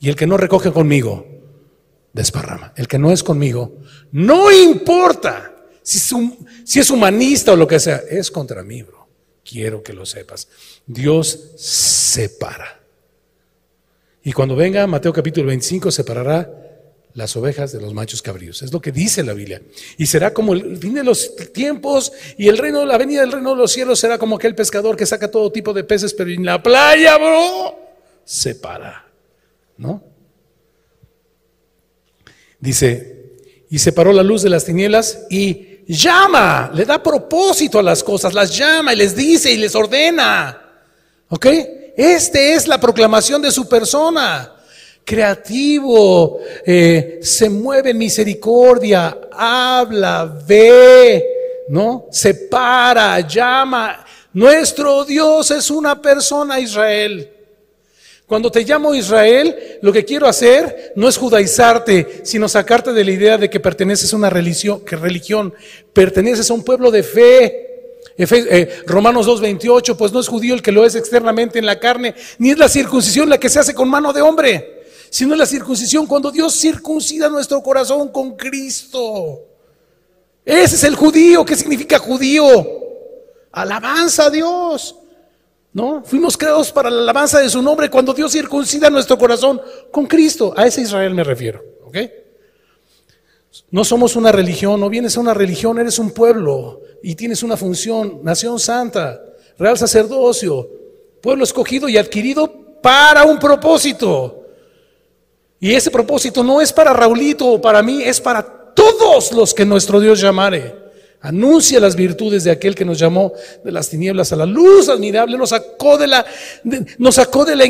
Speaker 1: Y el que no recoge conmigo, desparrama. El que no es conmigo, no importa si es, humanista o lo que sea, es contra mí. Quiero que lo sepas. Dios separa. Y cuando venga Mateo capítulo 25, separará las ovejas de los machos cabríos. Es lo que dice la Biblia. Y será como el fin de los tiempos y el reino, la venida del reino de los cielos será como aquel pescador que saca todo tipo de peces, pero en la playa, bro, separa. ¿No? Dice, y separó la luz de las tinieblas y llama, le da propósito a las cosas, las llama y les dice y les ordena. ¿Ok? Este es la proclamación de su persona. Creativo, eh, se mueve en misericordia, habla, ve, ¿no? Separa, llama. Nuestro Dios es una persona, Israel. Cuando te llamo Israel, lo que quiero hacer no es judaizarte, sino sacarte de la idea de que perteneces a una religión, que religión, perteneces a un pueblo de fe. Eh, Romanos 2.28, pues no es judío el que lo es externamente en la carne, ni es la circuncisión la que se hace con mano de hombre, sino es la circuncisión cuando Dios circuncida nuestro corazón con Cristo. Ese es el judío. ¿Qué significa judío? Alabanza a Dios. ¿No? Fuimos creados para la alabanza de su nombre cuando Dios circuncida nuestro corazón con Cristo. A ese Israel me refiero. ¿Ok? No somos una religión, no vienes a una religión, eres un pueblo y tienes una función, nación santa, real sacerdocio, pueblo escogido y adquirido para un propósito. Y ese propósito no es para Raulito o para mí, es para todos los que nuestro Dios llamare. Anuncia las virtudes de aquel que nos llamó de las tinieblas a la luz admirable, nos sacó de la, nos sacó de la,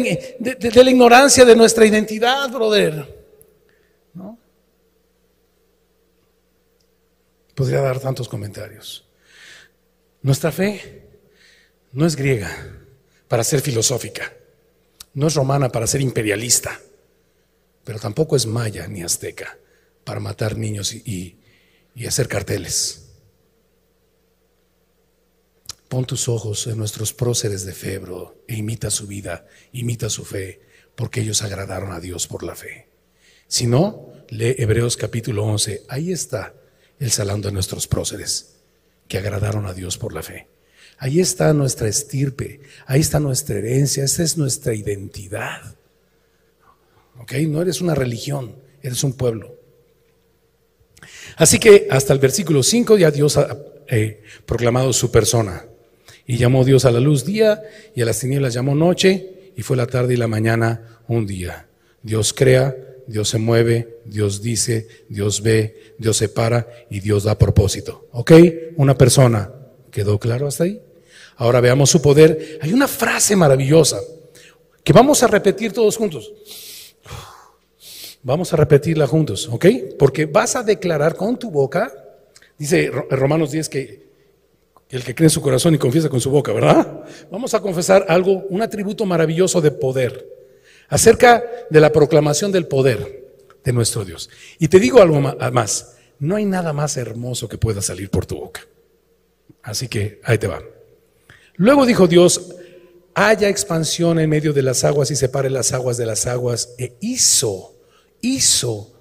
Speaker 1: ignorancia de nuestra identidad, brother. ¿No? Podría dar tantos comentarios. Nuestra fe no es griega para ser filosófica, no es romana para ser imperialista, pero tampoco es maya ni azteca para matar niños y hacer carteles. Pon tus ojos en nuestros próceres de febro e imita su vida, imita su fe, porque ellos agradaron a Dios por la fe. Si no, lee Hebreos capítulo 11, ahí está el salón de nuestros próceres, que agradaron a Dios por la fe. Ahí está nuestra estirpe, ahí está nuestra herencia, esa es nuestra identidad. ¿Ok? No eres una religión, eres un pueblo. Así que hasta el versículo 5 ya Dios ha eh, proclamado su persona. Y llamó Dios a la luz día y a las tinieblas llamó noche y fue la tarde y la mañana un día. Dios crea, Dios se mueve, Dios dice, Dios ve, Dios separa y Dios da propósito. ¿Ok? Una persona. ¿Quedó claro hasta ahí? Ahora veamos su poder. Hay una frase maravillosa que vamos a repetir todos juntos. Vamos a repetirla juntos, ¿ok? Porque vas a declarar con tu boca, dice Romanos 10 que el que cree en su corazón y confiesa con su boca, ¿verdad? Vamos a confesar algo, un atributo maravilloso de poder, acerca de la proclamación del poder de nuestro Dios. Y te digo algo más, no hay nada más hermoso que pueda salir por tu boca. Así que ahí te va. Luego dijo Dios, haya expansión en medio de las aguas y separe las aguas de las aguas. E hizo, hizo,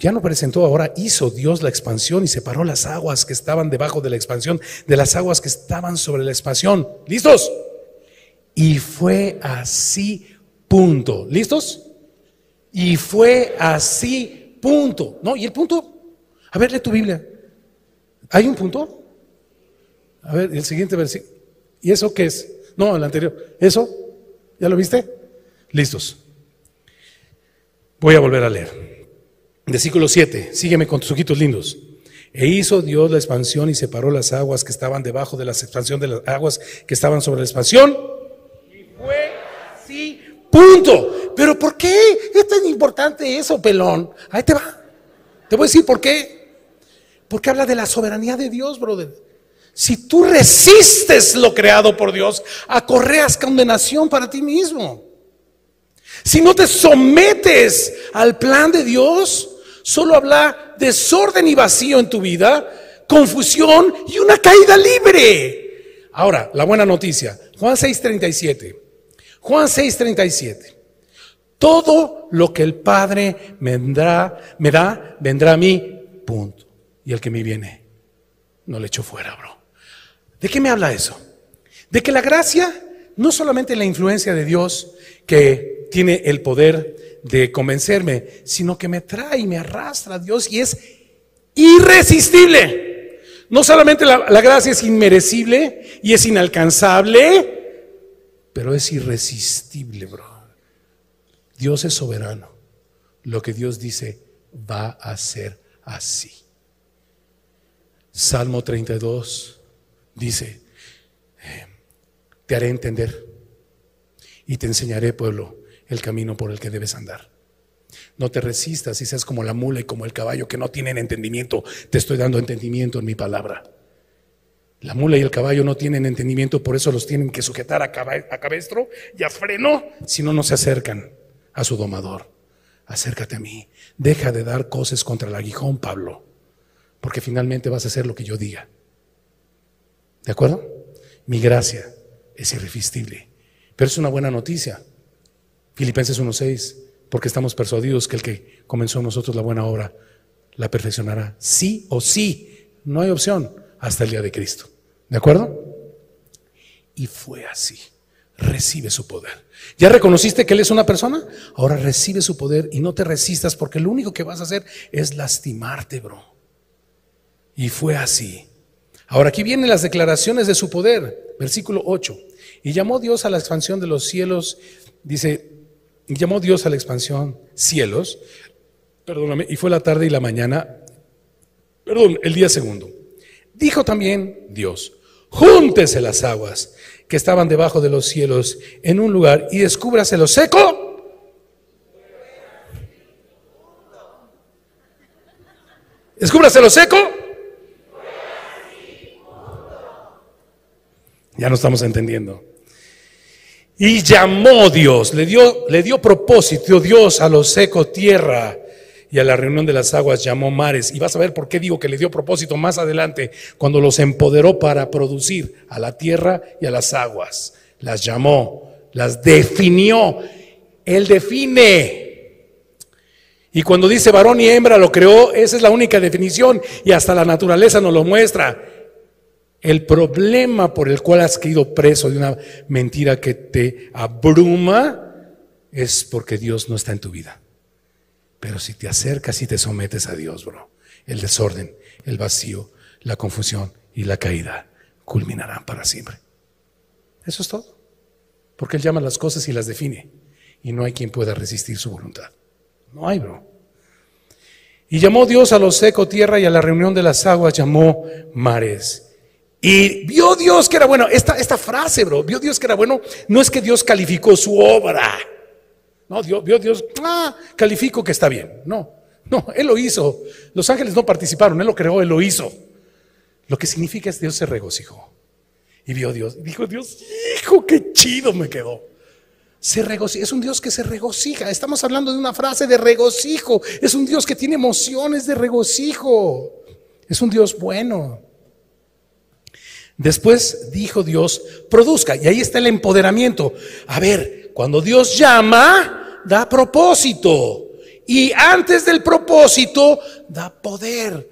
Speaker 1: ya no presentó, ahora hizo Dios la expansión y separó las aguas que estaban debajo de la expansión de las aguas que estaban sobre la expansión. ¿Listos? Y fue así, punto. ¿Listos? Y fue así, punto. ¿No? ¿Y el punto? A ver, lee tu Biblia. ¿Hay un punto? A ver, el siguiente versículo. ¿Y eso qué es? No, el anterior. ¿Eso? ¿Ya lo viste? Listos. Voy a volver a leer. Versículo 7. Sígueme con tus ojitos lindos. E hizo Dios la expansión y separó las aguas que estaban debajo de la expansión de las aguas que estaban sobre la expansión. Y fue así. Punto. Pero ¿por qué es tan importante eso, pelón? Ahí te va. Te voy a decir por qué. Porque habla de la soberanía de Dios, brother. Si tú resistes lo creado por Dios, acorreas condenación para ti mismo. Si no te sometes al plan de Dios, solo habla desorden y vacío en tu vida, confusión y una caída libre. Ahora, la buena noticia, Juan 6:37. Juan 6:37. Todo lo que el Padre me, vendrá, me da, vendrá a mí, punto. Y el que me viene, no le echo fuera, bro. ¿De qué me habla eso? De que la gracia no solamente la influencia de Dios que tiene el poder de convencerme, sino que me trae y me arrastra a Dios y es irresistible. No solamente la, la gracia es inmerecible y es inalcanzable, pero es irresistible, bro. Dios es soberano. Lo que Dios dice va a ser así. Salmo 32 dice, eh, te haré entender y te enseñaré, pueblo, el camino por el que debes andar. No te resistas y seas como la mula y como el caballo que no tienen entendimiento. Te estoy dando entendimiento en mi palabra. La mula y el caballo no tienen entendimiento, por eso los tienen que sujetar a, cabestro y a freno, si no, no se acercan a su domador. Acércate a mí. Deja de dar cosas contra el aguijón, Pablo, porque finalmente vas a hacer lo que yo diga. ¿De acuerdo? Mi gracia es irresistible. Pero es una buena noticia. Filipenses 1.6, porque estamos persuadidos que el que comenzó en nosotros la buena obra la perfeccionará. Sí o sí, no hay opción hasta el día de Cristo. ¿De acuerdo? Y fue así. Recibe su poder. ¿Ya reconociste que Él es una persona? Ahora recibe su poder y no te resistas porque lo único que vas a hacer es lastimarte, bro. Y fue así. Ahora aquí vienen las declaraciones de su poder, versículo 8. Y llamó Dios a la expansión de los cielos, dice, llamó Dios a la expansión cielos, perdóname, y fue la tarde y la mañana, perdón, el día segundo. Dijo también Dios, júntese las aguas que estaban debajo de los cielos en un lugar y descúbrase lo seco. Descúbrase lo seco Ya no estamos entendiendo. Y llamó Dios, le dio, le dio propósito Dios a lo seco tierra y a la reunión de las aguas llamó mares. Y vas a ver por qué digo que le dio propósito más adelante, cuando los empoderó para producir a la tierra y a las aguas. Las llamó, las definió. Él define. Y cuando dice varón y hembra lo creó, esa es la única definición y hasta la naturaleza nos lo muestra. El problema por el cual has caído preso de una mentira que te abruma es porque Dios no está en tu vida. Pero si te acercas y te sometes a Dios, bro, el desorden, el vacío, la confusión y la caída culminarán para siempre. Eso es todo. Porque Él llama las cosas y las define. Y no hay quien pueda resistir su voluntad. No hay, bro. Y llamó Dios a lo seco tierra y a la reunión de las aguas llamó mares. Y vio Dios que era bueno. Esta, esta frase, bro, vio Dios que era bueno. No es que Dios calificó su obra. No, Dios, vio Dios, ah, califico que está bien. No, no, Él lo hizo. Los ángeles no participaron, Él lo creó, Él lo hizo. Lo que significa es Dios se regocijó. Y vio Dios, dijo Dios, hijo, qué chido me quedó. Se regocija, es un Dios que se regocija. Estamos hablando de una frase de regocijo. Es un Dios que tiene emociones de regocijo. Es un Dios bueno. Después dijo Dios, produzca. Y ahí está el empoderamiento. A ver, cuando Dios llama, da propósito. Y antes del propósito, da poder.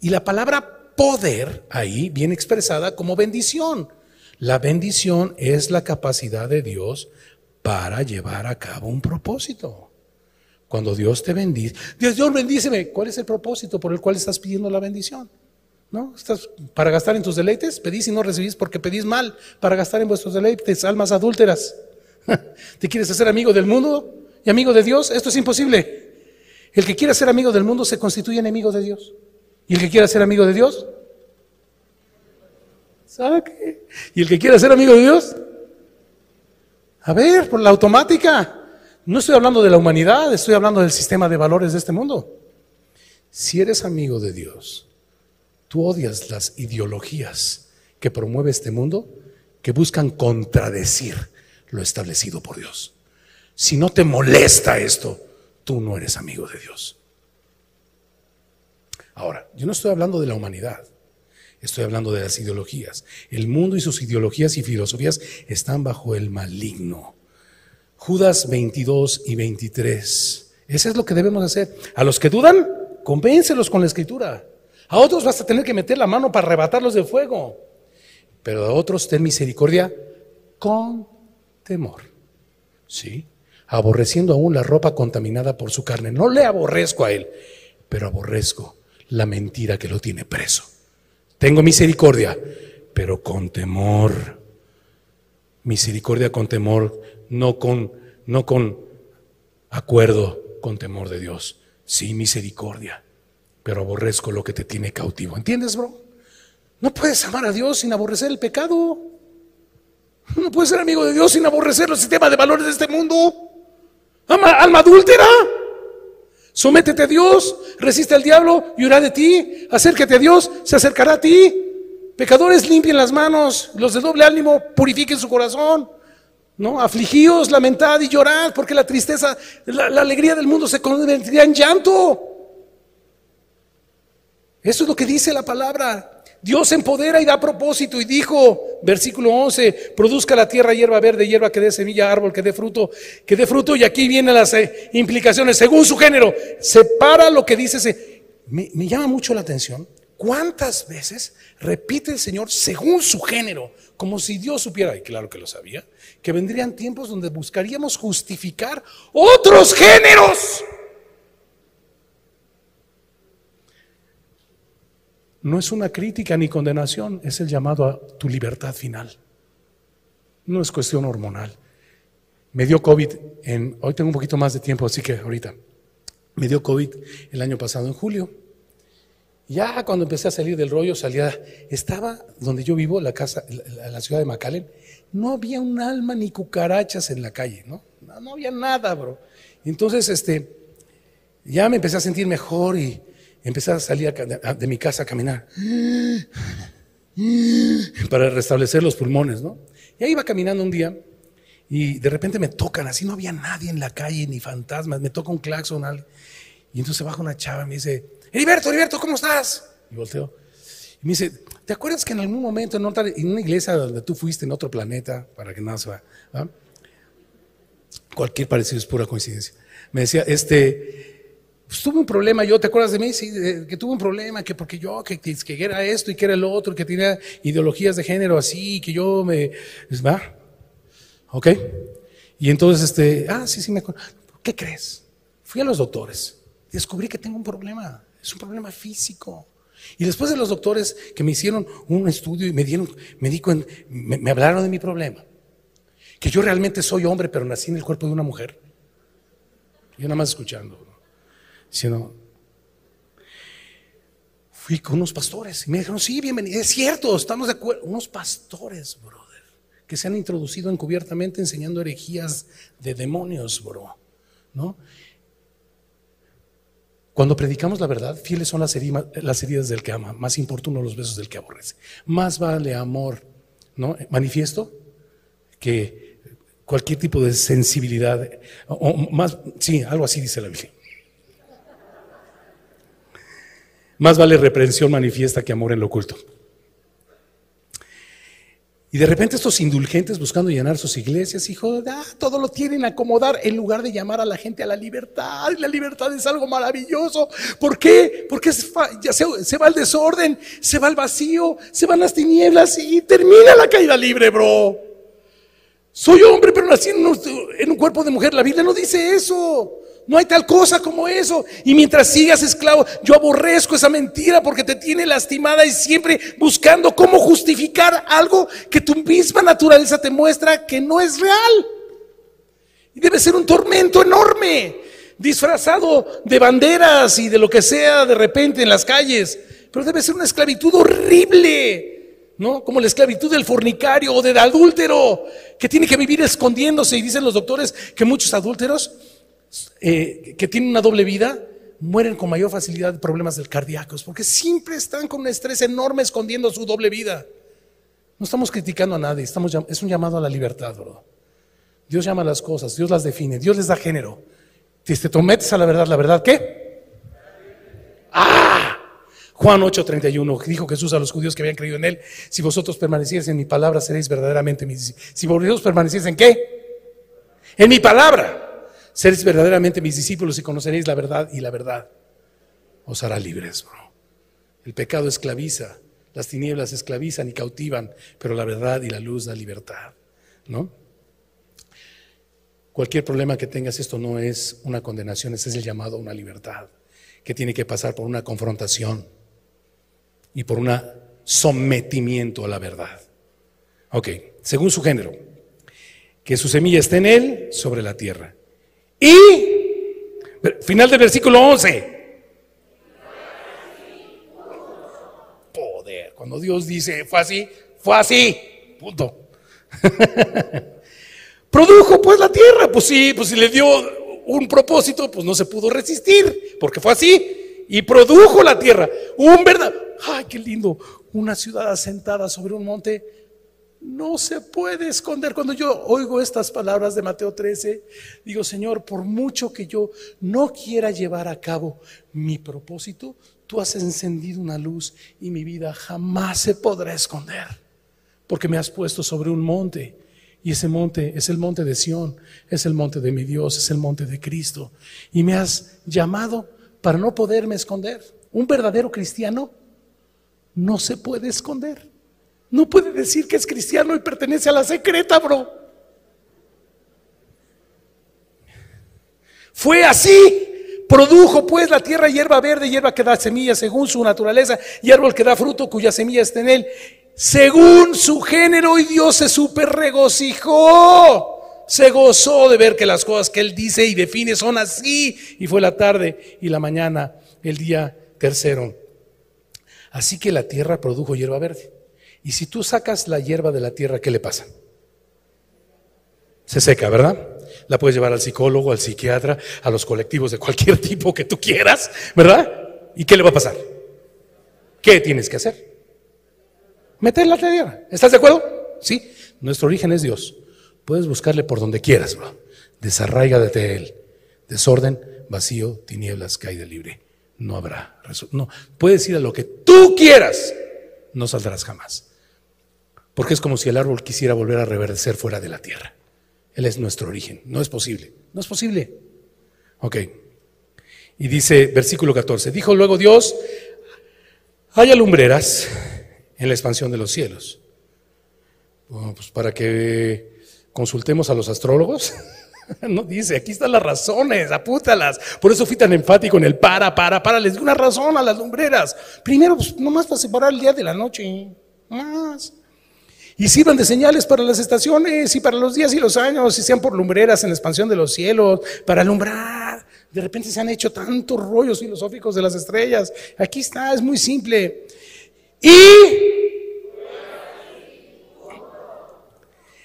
Speaker 1: Y la palabra poder ahí viene expresada como bendición. La bendición es la capacidad de Dios para llevar a cabo un propósito. Cuando Dios te bendice, Dios, Dios bendíceme. ¿Cuál es el propósito por el cual estás pidiendo la bendición? ¿No? ¿Estás para gastar en tus deleites? Pedís y no recibís porque pedís mal para gastar en vuestros deleites, almas adúlteras. <laughs> ¿Te quieres hacer amigo del mundo y amigo de Dios? Esto es imposible. El que quiera ser amigo del mundo se constituye enemigo de Dios. ¿Y el que quiera ser amigo de Dios? ¿Sabe qué? ¿Y el que quiera ser amigo de Dios? A ver, por la automática. No estoy hablando de la humanidad, estoy hablando del sistema de valores de este mundo. Si eres amigo de Dios, tú odias las ideologías que promueve este mundo, que buscan contradecir lo establecido por Dios. Si no te molesta esto, tú no eres amigo de Dios. Ahora, yo no estoy hablando de la humanidad, estoy hablando de las ideologías. El mundo y sus ideologías y filosofías están bajo el maligno. Judas 22 y 23. Eso es lo que debemos hacer. A los que dudan, convéncelos con la escritura. A otros vas a tener que meter la mano para arrebatarlos del fuego. Pero a otros ten misericordia con temor. ¿Sí? Aborreciendo aún la ropa contaminada por su carne. No le aborrezco a él, pero aborrezco la mentira que lo tiene preso. Tengo misericordia, pero con temor. Misericordia con temor no con, no con acuerdo, con temor de Dios. Sí, misericordia, pero aborrezco lo que te tiene cautivo. ¿Entiendes, bro? No puedes amar a Dios sin aborrecer el pecado. No puedes ser amigo de Dios sin aborrecer los sistemas de valores de este mundo. Ama, alma adúltera. Sométete a Dios, resiste al diablo y de ti. Acércate a Dios, se acercará a ti. Pecadores limpien las manos, los de doble ánimo purifiquen su corazón. ¿no? Afligíos, lamentad y llorad, porque la tristeza, la, alegría del mundo se convertirá en llanto. Eso es lo que dice la palabra. Dios empodera y da propósito y dijo, versículo 11, produzca la tierra hierba verde, hierba que dé semilla, árbol que dé fruto, que dé fruto. Y aquí vienen las eh, implicaciones según su género. Separa lo que dice. Me, me llama mucho la atención. ¿Cuántas veces repite el Señor según su género? Como si Dios supiera, y claro que lo sabía, que vendrían tiempos donde buscaríamos justificar otros géneros. No es una crítica ni condenación, es el llamado a tu libertad final. No es cuestión hormonal. Me dio COVID en, hoy tengo un poquito más de tiempo, así que ahorita, me dio COVID el año pasado en julio. Ya cuando empecé a salir del rollo, salía, estaba donde yo vivo, la casa, la, ciudad de McAllen, no había un alma ni cucarachas en la calle, ¿no? No, había nada, bro. Entonces, este, ya me empecé a sentir mejor y empecé a salir de mi casa a caminar para restablecer los pulmones, ¿no? Y ahí iba caminando un día y de repente me tocan, así no había nadie en la calle, ni fantasmas, me toca un claxon, y entonces baja una chava y me dice, Heriberto, Heriberto, ¿cómo estás? Y volteo. Y me dice, ¿te acuerdas que en algún momento en, una iglesia donde tú fuiste en otro planeta, para que nada se va, cualquier parecido es pura coincidencia? Me decía, este, pues tuve un problema, yo, ¿te acuerdas de mí? Sí, que tuve un problema, que porque yo, que, era esto y que era el otro, que tenía ideologías de género así, que yo me, pues, ¿va? ¿Ok? Y entonces, este, ah, sí, sí, me acuerdo. ¿Qué crees? Fui a los doctores, descubrí que tengo un problema, es un problema físico. Y después de los doctores que me hicieron un estudio y me dieron, me, di me, hablaron de mi problema, que yo realmente soy hombre, pero nací en el cuerpo de una mujer. Yo nada más escuchando, sino fui con unos pastores y me dijeron, sí, bienvenido, es cierto, estamos de acuerdo, unos pastores, brother, que se han introducido encubiertamente enseñando herejías de demonios, bro, ¿no? Cuando predicamos la verdad, fieles son las heridas, del que ama, más importuno los besos del que aborrece. Más vale amor, ¿no? Manifiesto que cualquier tipo de sensibilidad, o más, sí, algo así dice la Biblia. Más vale reprensión manifiesta que amor en lo oculto. Y de repente estos indulgentes buscando llenar sus iglesias, hijo, ah, todo lo tienen a acomodar en lugar de llamar a la gente a la libertad. La libertad es algo maravilloso. ¿Por qué? Porque se, ya se, va el desorden, se va el vacío, se van las tinieblas y termina la caída libre, bro. Soy hombre, pero nací en un, en un cuerpo de mujer. La Biblia no dice eso. No hay tal cosa como eso. Y mientras sigas esclavo, yo aborrezco esa mentira porque te tiene lastimada y siempre buscando cómo justificar algo que tu misma naturaleza te muestra que no es real. Y debe ser un tormento enorme, disfrazado de banderas y de lo que sea de repente en las calles. Pero debe ser una esclavitud horrible. ¿no? Como la esclavitud del fornicario o del adúltero, que tiene que vivir escondiéndose. Y dicen los doctores que muchos adúlteros eh, que tienen una doble vida mueren con mayor facilidad de problemas del cardíacos, porque siempre están con un estrés enorme escondiendo su doble vida. No estamos criticando a nadie, estamos, es un llamado a la libertad, bro. Dios llama a las cosas, Dios las define, Dios les da género. Si te metes a la verdad, ¿la verdad qué? ¡Ah! Juan 8:31 dijo Jesús a los judíos que habían creído en él, si vosotros permanecierais en mi palabra seréis verdaderamente mis discípulos. Si vosotros permanecierais en qué? En mi palabra. Seréis verdaderamente mis discípulos y conoceréis la verdad y la verdad os hará libres, bro. El pecado esclaviza, las tinieblas esclavizan y cautivan, pero la verdad y la luz da libertad, ¿no? Cualquier problema que tengas, esto no es una condenación, este es el llamado a una libertad, que tiene que pasar por una confrontación y por un sometimiento a la verdad. Ok, según su género, que su semilla esté en él sobre la tierra y, final del versículo 11. Poder. Cuando Dios dice, fue así, fue así. Punto. <laughs> Produjo pues la tierra. Pues sí, pues si le dio un propósito, pues no se pudo resistir, porque fue así. Y produjo la tierra. Un verdad. Ay, qué lindo. Una ciudad asentada sobre un monte no se puede esconder. Cuando yo oigo estas palabras de Mateo 13, digo, Señor, por mucho que yo no quiera llevar a cabo mi propósito, tú has encendido una luz y mi vida jamás se podrá esconder, porque me has puesto sobre un monte. Y ese monte es el monte de Sión, es el monte de mi Dios, es el monte de Cristo. Y me has llamado para no poderme esconder. Un verdadero cristiano no se puede esconder. No puede decir que es cristiano y pertenece a la secreta, bro. Fue así. Produjo pues la tierra hierba verde, hierba que da semilla según su naturaleza, y árbol que da fruto cuya semilla está en él, según su género, y Dios se super regocijó. Se gozó de ver que las cosas que él dice y define son así. Y fue la tarde y la mañana, el día tercero. Así que la tierra produjo hierba verde. Y si tú sacas la hierba de la tierra, ¿qué le pasa? Se seca, ¿verdad? La puedes llevar al psicólogo, al psiquiatra, a los colectivos de cualquier <laughs> tipo que tú quieras, ¿verdad? ¿Y qué le va a pasar? ¿Qué tienes que hacer? Meterla a la tierra. ¿Estás de acuerdo? Sí. Nuestro origen es Dios. Puedes buscarle por donde quieras, bro. de él. Desorden, vacío, tinieblas, caída libre. No habrá. No. Puedes ir a lo que tú quieras. No saldrás jamás. Porque es como si el árbol quisiera volver a reverdecer fuera de la tierra. Él es nuestro origen. No es posible. No es posible. Ok. Y dice, versículo 14, dijo luego Dios, haya lumbreras en la expansión de los cielos. pues para que consultemos a los astrólogos. <laughs> No dice, aquí están las razones, apúntalas. Por eso fui tan enfático en el para, para, para. Les di una razón a las lumbreras. Primero, pues nomás para separar el día de la noche. Más. Y sirvan de señales para las estaciones y para los días y los años, y sean por lumbreras en la expansión de los cielos, para alumbrar. De repente se han hecho tantos rollos filosóficos de las estrellas. Aquí está, es muy simple. Y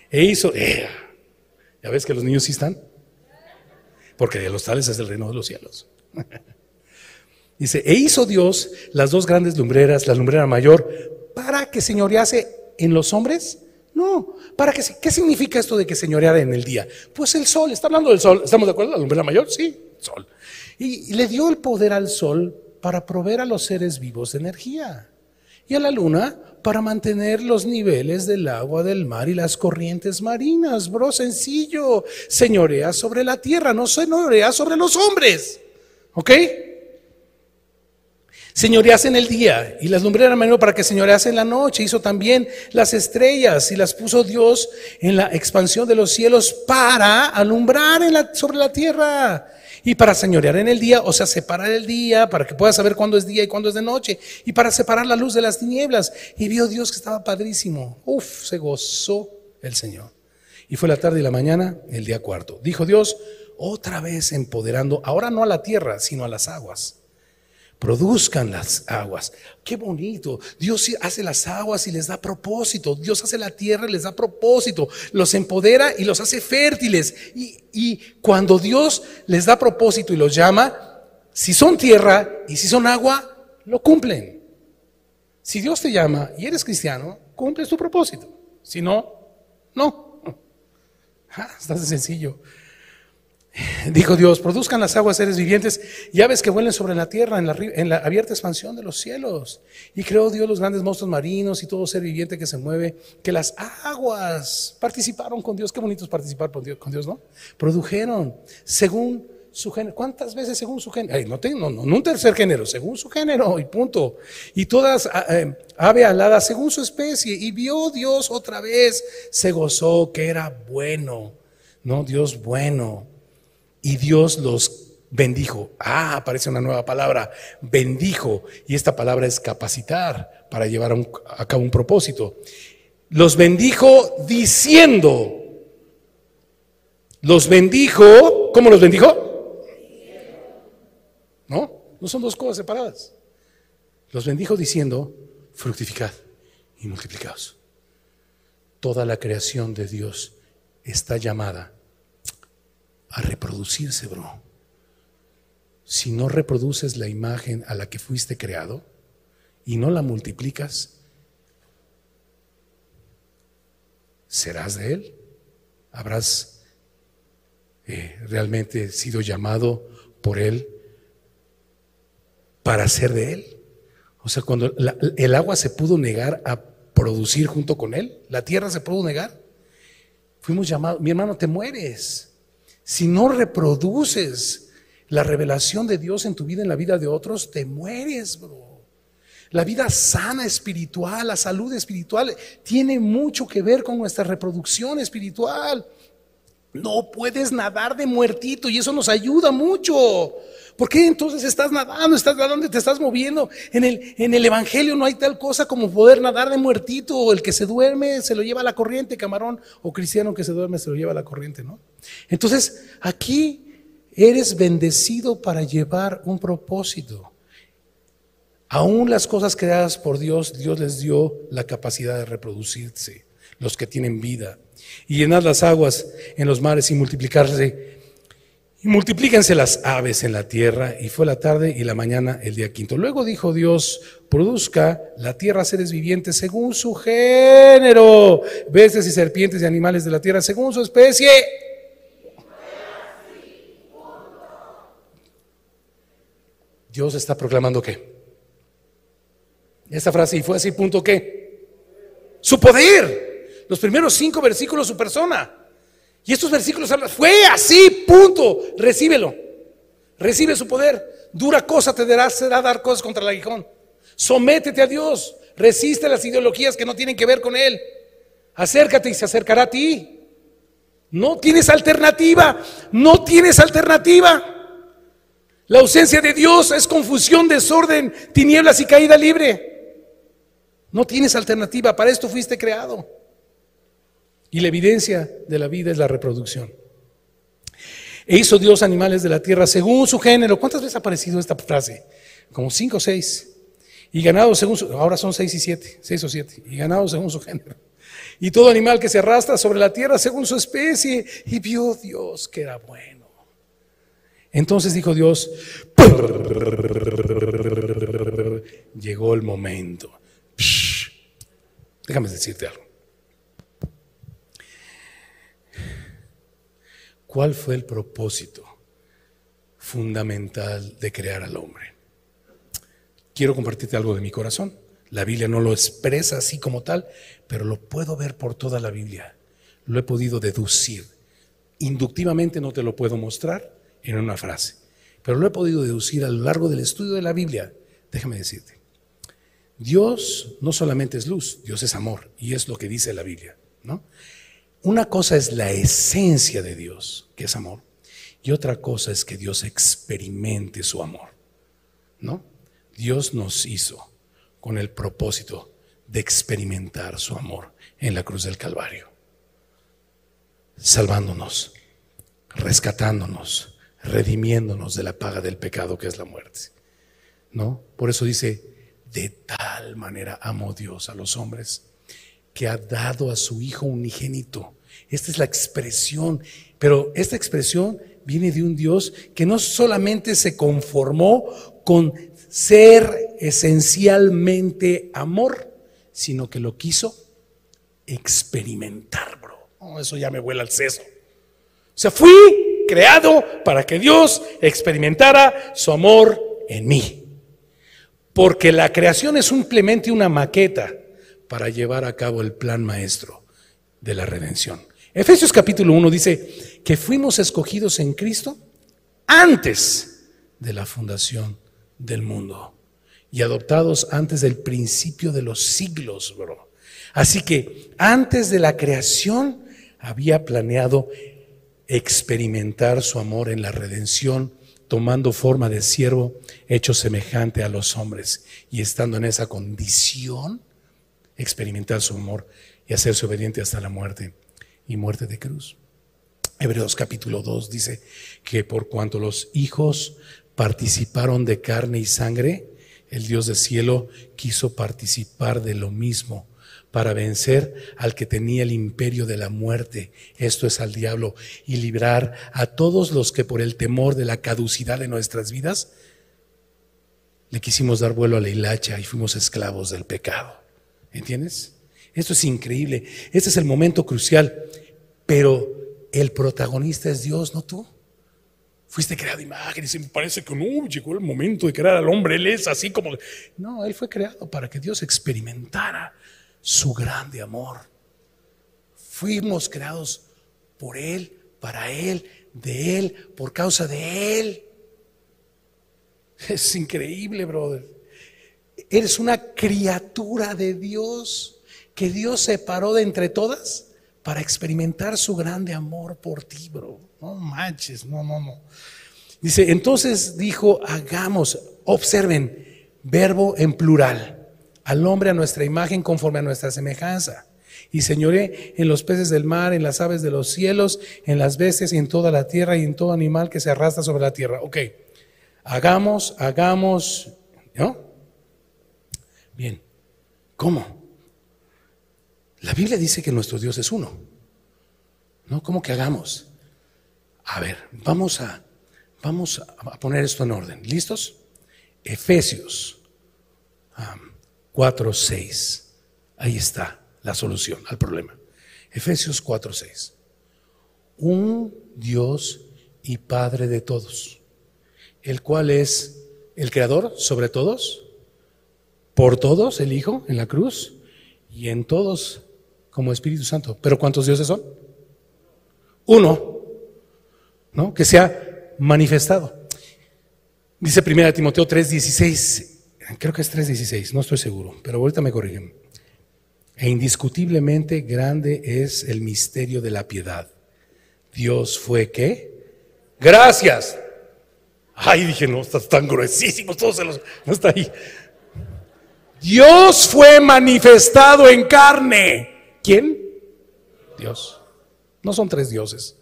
Speaker 1: e hizo, eh, ya ves que los niños sí están, porque de los tales es el reino de los cielos. <laughs> Dice, e hizo Dios las dos grandes lumbreras, la lumbrera mayor, para que señorease en los hombres? No. ¿Para qué, qué significa esto de que señoreara en el día? Pues el sol, está hablando del sol. ¿Estamos de acuerdo? ¿La lumbrera mayor? Sí, sol. Y, le dio el poder al sol para proveer a los seres vivos de energía. y a la luna para mantener los niveles del agua del mar y las corrientes marinas. Bro, sencillo. Señorea sobre la tierra, no señorea sobre los hombres. ¿Ok? Señoreas en el día y las lumbreras menudo para que señoreas en la noche. Hizo también las estrellas y las puso Dios en la expansión de los cielos para alumbrar sobre la tierra y para señorear en el día, o sea, separar el día para que puedas saber cuándo es día y cuándo es de noche, y para separar la luz de las tinieblas. Y vio Dios que estaba padrísimo. Uf, se gozó el Señor. Y fue la tarde y la mañana, el día cuarto. Dijo Dios, otra vez empoderando, ahora no a la tierra, sino a las aguas produzcan las aguas. Qué bonito. Dios hace las aguas y les da propósito. Dios hace la tierra y les da propósito. Los empodera y los hace fértiles. Y, cuando Dios les da propósito y los llama, si son tierra y si son agua, lo cumplen. Si Dios te llama y eres cristiano, cumples tu propósito. Si no, no. <laughs> Ah, está sencillo. Dijo Dios, produzcan las aguas seres vivientes aves que vuelen sobre la tierra en la, abierta expansión de los cielos. Y creó Dios los grandes monstruos marinos y todo ser viviente que se mueve, que las aguas participaron con Dios. Qué bonito es participar con Dios, ¿no? Produjeron según su género. ¿Cuántas veces según su género? no, tengo, no, no, un tercer género, según su género y punto. Y todas eh, ave según su especie. Y vio Dios otra vez, se gozó que era bueno, ¿no? Dios bueno y Dios los bendijo. Ah, aparece una nueva palabra, bendijo. Y esta palabra es capacitar para llevar a, cabo un propósito. Los bendijo diciendo. Los bendijo, ¿cómo los bendijo? No, no son dos cosas separadas. Los bendijo diciendo, fructificad y multiplicaos. Toda la creación de Dios está llamada a reproducirse, bro. Si no reproduces la imagen a la que fuiste creado y no la multiplicas, serás de Él. Habrás eh, realmente sido llamado por Él para ser de Él. O sea, cuando el agua se pudo negar a producir junto con Él, la tierra se pudo negar, fuimos llamados, mi hermano, te mueres. Si no reproduces la revelación de Dios en tu vida, en la vida de otros, te mueres, bro. La vida sana espiritual, la salud espiritual, tiene mucho que ver con nuestra reproducción espiritual. No puedes nadar de muertito y eso nos ayuda mucho. ¿Por qué entonces estás nadando? ¿Estás nadando? ¿Te estás moviendo? En el, en el Evangelio no hay tal cosa como poder nadar de muertito. El que se duerme se lo lleva a la corriente, camarón. O cristiano que se duerme se lo lleva a la corriente, ¿no? Entonces, aquí eres bendecido para llevar un propósito. Aún las cosas creadas por Dios, Dios les dio la capacidad de reproducirse, los que tienen vida. Y llenar las aguas en los mares y multiplicarse y multiplíquense las aves en la tierra, y fue la tarde y la mañana el día quinto. Luego dijo Dios, produzca la tierra seres vivientes según su género, bestias y serpientes y animales de la tierra según su especie. Dios está proclamando qué? Esta frase, y fue así, punto qué? Su poder. Los primeros cinco versículos, su persona. Y estos versículos hablan, fue así, punto, recíbelo. Recibe su poder. Dura cosa te dará, dar cosas contra el aguijón. Sométete a Dios. Resiste las ideologías que no tienen que ver con Él. Acércate y se acercará a ti. No tienes alternativa. No tienes alternativa. La ausencia de Dios es confusión, desorden, tinieblas y caída libre. No tienes alternativa. Para esto fuiste creado. Y la evidencia de la vida es la reproducción. E hizo Dios animales de la tierra según su género. ¿Cuántas veces ha aparecido esta frase? Como cinco o seis. Y ganado según su, ahora son seis y siete, seis o siete. Y ganado según su género. Y todo animal que se arrastra sobre la tierra según su especie. Y vio Dios que era bueno. Entonces dijo Dios, llegó el momento. déjame decirte algo. ¿Cuál fue el propósito fundamental de crear al hombre? Quiero compartirte algo de mi corazón. La Biblia no lo expresa así como tal, pero lo puedo ver por toda la Biblia. Lo he podido deducir. Inductivamente no te lo puedo mostrar en una frase, pero lo he podido deducir a lo largo del estudio de la Biblia. Déjame decirte, Dios no solamente es luz, Dios es amor, y es lo que dice la Biblia, ¿no? Una cosa es la esencia de Dios, que es amor, y otra cosa es que Dios experimente su amor, ¿no? Dios nos hizo con el propósito de experimentar su amor en la cruz del Calvario, salvándonos, rescatándonos, redimiéndonos de la paga del pecado que es la muerte. ¿No? Por eso dice, de tal manera amó Dios a los hombres que ha dado a su Hijo unigénito. Esta es la expresión, pero esta expresión viene de un Dios que no solamente se conformó con ser esencialmente amor, sino que lo quiso experimentar, bro. Eso ya me vuela al seso. O sea, fui creado para que Dios experimentara su amor en mí. Porque la creación es simplemente una maqueta para llevar a cabo el plan maestro de la redención. Efesios capítulo 1 dice que fuimos escogidos en Cristo antes de la fundación del mundo y adoptados antes del principio de los siglos, bro. Así que antes de la creación había planeado experimentar su amor en la redención, tomando forma de siervo, hecho semejante a los hombres, y estando en esa condición, experimentar su amor y hacerse obediente hasta la muerte y muerte de cruz. Hebreos capítulo 2 dice que por cuanto los hijos participaron de carne y sangre, el Dios del cielo quiso participar de lo mismo para vencer al que tenía el imperio de la muerte, esto es al diablo, y librar a todos los que por el temor de la caducidad de nuestras vidas le quisimos dar vuelo a la hilacha y fuimos esclavos del pecado. ¿Entiendes? Esto es increíble. Este es el momento crucial. Pero el protagonista es Dios, no tú. Fuiste creado imágenes y me parece que no, llegó el momento de crear al hombre. Él es así como... No, Él fue creado para que Dios experimentara su grande amor. Fuimos creados por Él, para Él, de Él, por causa de Él. Es increíble, brother. Eres una criatura de Dios que Dios separó de entre todas para experimentar su grande amor por ti, bro. No manches, no, no, no. Dice, entonces dijo, hagamos, observen, verbo en plural, al hombre a nuestra imagen conforme a nuestra semejanza. Y señoré en los peces del mar, en las aves de los cielos, en las bestias y en toda la tierra y en todo animal que se arrastra sobre la tierra. Ok, hagamos, hagamos, ¿no? Bien, ¿cómo? La Biblia dice que nuestro Dios es uno. ¿No? ¿Cómo que hagamos? A ver, vamos a, vamos a poner esto en orden. ¿Listos? Efesios 4, 6. Ahí está la solución al problema. Efesios 4, 6. Un Dios y Padre de todos, el cual es el Creador sobre todos, por todos, el Hijo en la cruz, y en todos como Espíritu Santo. Pero ¿cuántos dioses son? Uno, ¿no? Que se ha manifestado. Dice 1 Timoteo 3:16, creo que es 3:16, no estoy seguro, pero ahorita me corrigen. E indiscutiblemente grande es el misterio de la piedad. Dios fue qué? Gracias. Ay, dije, no, están tan gruesísimos, todos se los, no está ahí. Dios fue manifestado en carne. ¿Quién? Dios. No son tres dioses.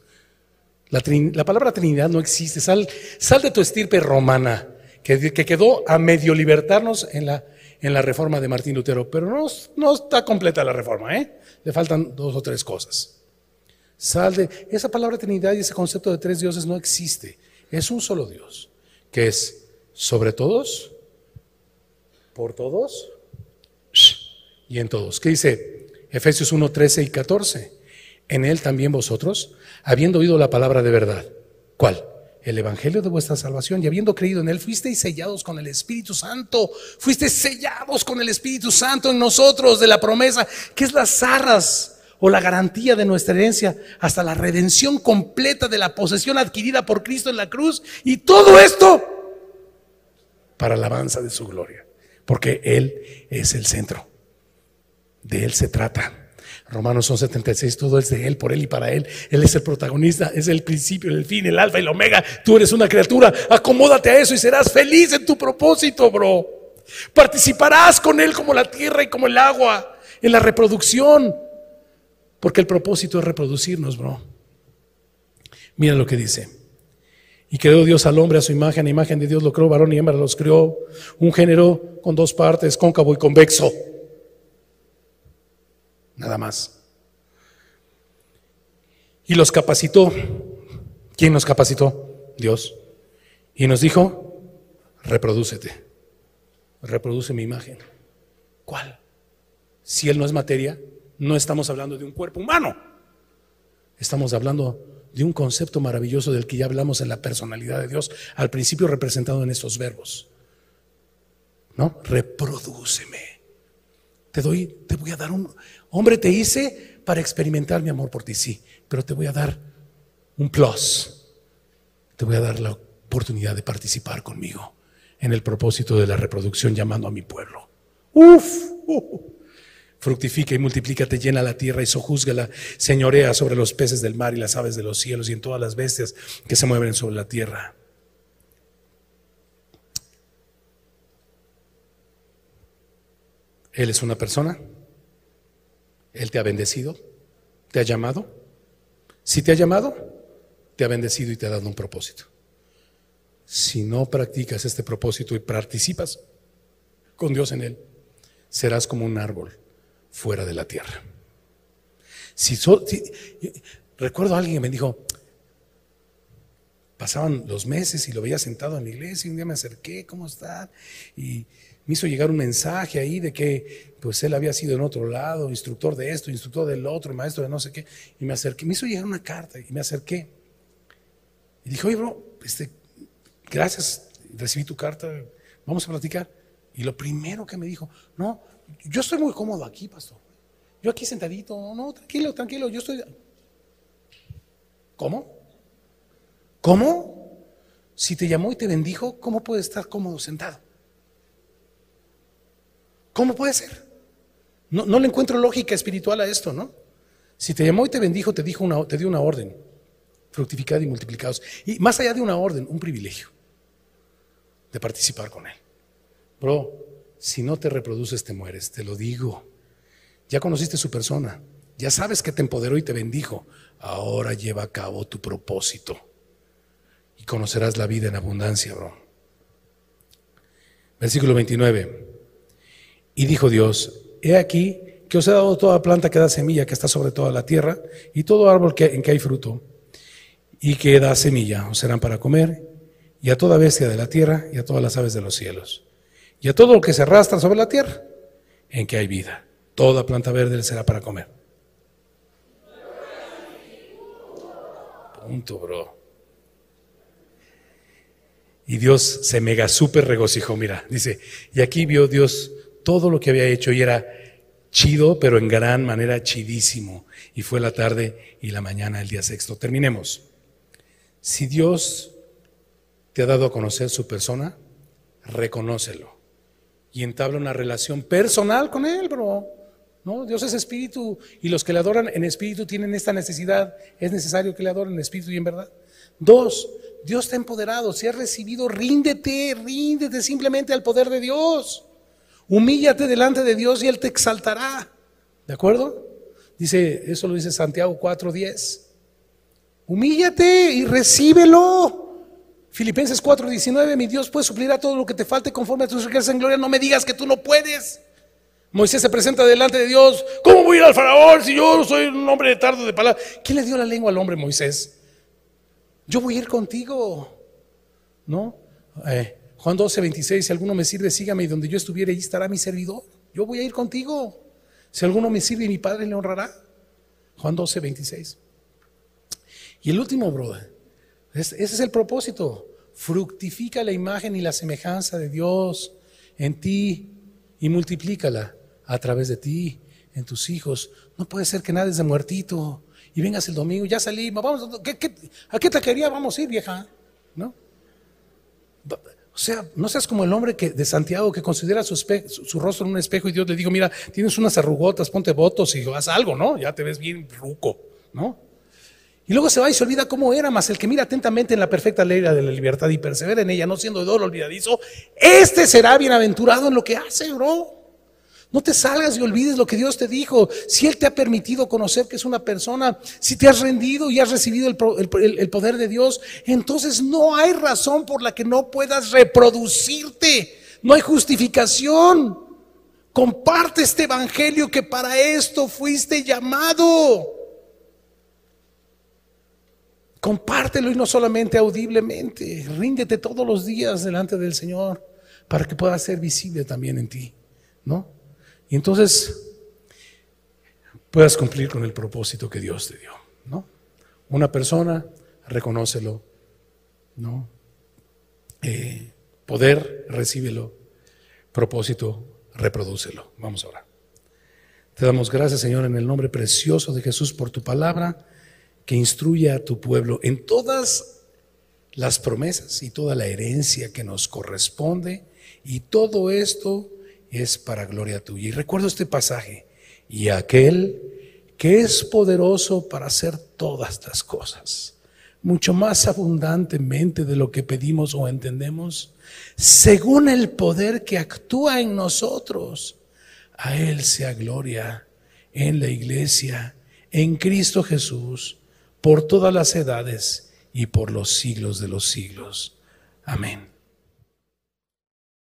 Speaker 1: La, palabra Trinidad no existe. Sal, sal, de tu estirpe romana, que, quedó a medio libertarnos en la, en la reforma de Martín Lutero. Pero no, no está completa la reforma, ¿eh? Le faltan dos o tres cosas. Sal de. Esa palabra Trinidad y ese concepto de tres dioses no existe. Es un solo Dios, que es sobre todos, por todos y en todos. ¿Qué dice? Efesios 1, 13 y 14. En él también vosotros, habiendo oído la palabra de verdad. ¿Cuál? el evangelio de vuestra salvación y habiendo creído en él, fuisteis sellados con el Espíritu Santo, fuisteis sellados con el Espíritu Santo en nosotros de la promesa, que es las arras o la garantía de nuestra herencia hasta la redención completa de la posesión adquirida por Cristo en la cruz y todo esto para alabanza de su gloria, porque Él es el centro, de Él se trata. Romanos 11:76, todo es de Él, por Él y para Él. Él es el protagonista, es el principio, el fin, el alfa y el omega. Tú eres una criatura, acomódate a eso y serás feliz en tu propósito, bro. Participarás con Él como la tierra y como el agua, en la reproducción, porque el propósito es reproducirnos, bro. Mira lo que dice. Y creó Dios al hombre a su imagen, a imagen de Dios lo creó, varón y hembra los creó, un género con dos partes, cóncavo y convexo nada más. Y los capacitó. ¿Quién nos capacitó? Dios. Y nos dijo, reprodúcete, reproduce mi imagen. ¿Cuál? Si Él no es materia, no estamos hablando de un cuerpo humano. Estamos hablando de un concepto maravilloso del que ya hablamos en la personalidad de Dios, al principio representado en estos verbos. ¿No? Reprodúceme. Te doy, te voy a dar un, Hombre, te hice para experimentar mi amor por ti, sí, pero te voy a dar un plus. Te voy a dar la oportunidad de participar conmigo en el propósito de la reproducción llamando a mi pueblo. Uf, fructifica y multiplícate, llena la tierra y sojúzgala, señorea sobre los peces del mar y las aves de los cielos y en todas las bestias que se mueven sobre la tierra. Él es una persona. Él te ha bendecido, te ha llamado. Si te ha llamado, te ha bendecido y te ha dado un propósito. Si no practicas este propósito y participas con Dios en él, serás como un árbol fuera de la tierra. Si, recuerdo a alguien que me dijo, pasaban los meses y lo veía sentado en la iglesia y un día me acerqué, ¿cómo está? Y me hizo llegar un mensaje ahí de que pues él había sido en otro lado, instructor de esto, instructor del otro, maestro de no sé qué, y me acerqué, me hizo llegar una carta y me acerqué. Y dije, oye, bro, este, gracias, recibí tu carta, vamos a platicar. Y lo primero que me dijo, no, yo estoy muy cómodo aquí, pastor. Yo aquí sentadito, no, tranquilo, tranquilo, yo estoy... ¿Cómo? ¿Cómo? Si te llamó y te bendijo, ¿cómo puedes estar cómodo sentado? ¿Cómo puede ser? No, le encuentro lógica espiritual a esto, ¿no? Si te llamó y te bendijo, te, dijo una, te dio una orden, fructificad y multiplicados. Y más allá de una orden, un privilegio de participar con Él. Bro, si no te reproduces, te mueres, te lo digo. Ya conociste su persona, ya sabes que te empoderó y te bendijo. Ahora lleva a cabo tu propósito y conocerás la vida en abundancia, bro. Versículo 29. Y dijo Dios, he aquí que os he dado toda planta que da semilla, que está sobre toda la tierra, y todo árbol que, en que hay fruto, y que da semilla, os serán para comer, y a toda bestia de la tierra, y a todas las aves de los cielos, y a todo lo que se arrastra sobre la tierra, en que hay vida. Toda planta verde será para comer. Punto, bro. Y Dios se mega súper regocijó, mira, dice, y aquí vio Dios todo lo que había hecho y era chido, pero en gran manera chidísimo. Y fue la tarde y la mañana el día sexto. Terminemos. Si Dios te ha dado a conocer su persona, reconócelo y entabla una relación personal con Él, bro. ¿No? Dios es espíritu y los que le adoran en espíritu tienen esta necesidad. Es necesario que le adoren en espíritu y en verdad. Dos, Dios te ha empoderado. Si has recibido, ríndete, ríndete simplemente al poder de Dios. Humíllate delante de Dios y Él te exaltará. ¿De acuerdo? Dice, eso lo dice Santiago 4:10. Humíllate y recíbelo. Filipenses 4:19, mi Dios puede suplir a todo lo que te falte conforme a tus riquezas en gloria. No me digas que tú no puedes. Moisés se presenta delante de Dios. ¿Cómo voy a ir al faraón si yo soy un hombre de tardo de palabra? ¿Quién le dio la lengua al hombre Moisés? Yo voy a ir contigo. ¿No? Eh, Juan 12, 26, si alguno me sirve, sígame y donde yo estuviera, allí estará mi servidor. Yo voy a ir contigo. Si alguno me sirve, mi Padre le honrará. Juan 12, 26. Y el último, brother, ese es el propósito. Fructifica la imagen y la semejanza de Dios en ti y multiplícala a través de ti, en tus hijos. No puede ser que nades de muertito y vengas el domingo, ya salí, vamos, a qué taquería vamos a ir, vieja? ¿No? O sea, no seas como el hombre que, de Santiago que considera su, su, rostro en un espejo y Dios le dijo, mira, tienes unas arrugotas, ponte votos y haz algo, ¿no? Ya te ves bien ruco, ¿no? Y luego se va y se olvida cómo era, más el que mira atentamente en la perfecta ley de la libertad y persevera en ella, no siendo de oro olvidadizo, este será bienaventurado en lo que hace, bro. No te salgas y olvides lo que Dios te dijo. Si Él te ha permitido conocer que es una persona, si te has rendido y has recibido el, poder de Dios, entonces no hay razón por la que no puedas reproducirte. No hay justificación. Comparte este evangelio que para esto fuiste llamado. Compártelo y no solamente audiblemente. Ríndete todos los días delante del Señor para que pueda ser visible también en ti, ¿no? Y entonces puedas cumplir con el propósito que Dios te dio, ¿no? Una persona, reconócelo, ¿no? Eh, poder, recíbelo. Propósito, reprodúcelo. Vamos ahora. Te damos gracias, Señor, en el nombre precioso de Jesús por tu palabra que instruye a tu pueblo en todas las promesas y toda la herencia que nos corresponde. Y todo esto es para gloria tuya. Y recuerdo este pasaje, y aquel que es poderoso para hacer todas las cosas, mucho más abundantemente de lo que pedimos o entendemos, según el poder que actúa en nosotros. A Él sea gloria en la iglesia, en Cristo Jesús, por todas las edades y por los siglos de los siglos. Amén.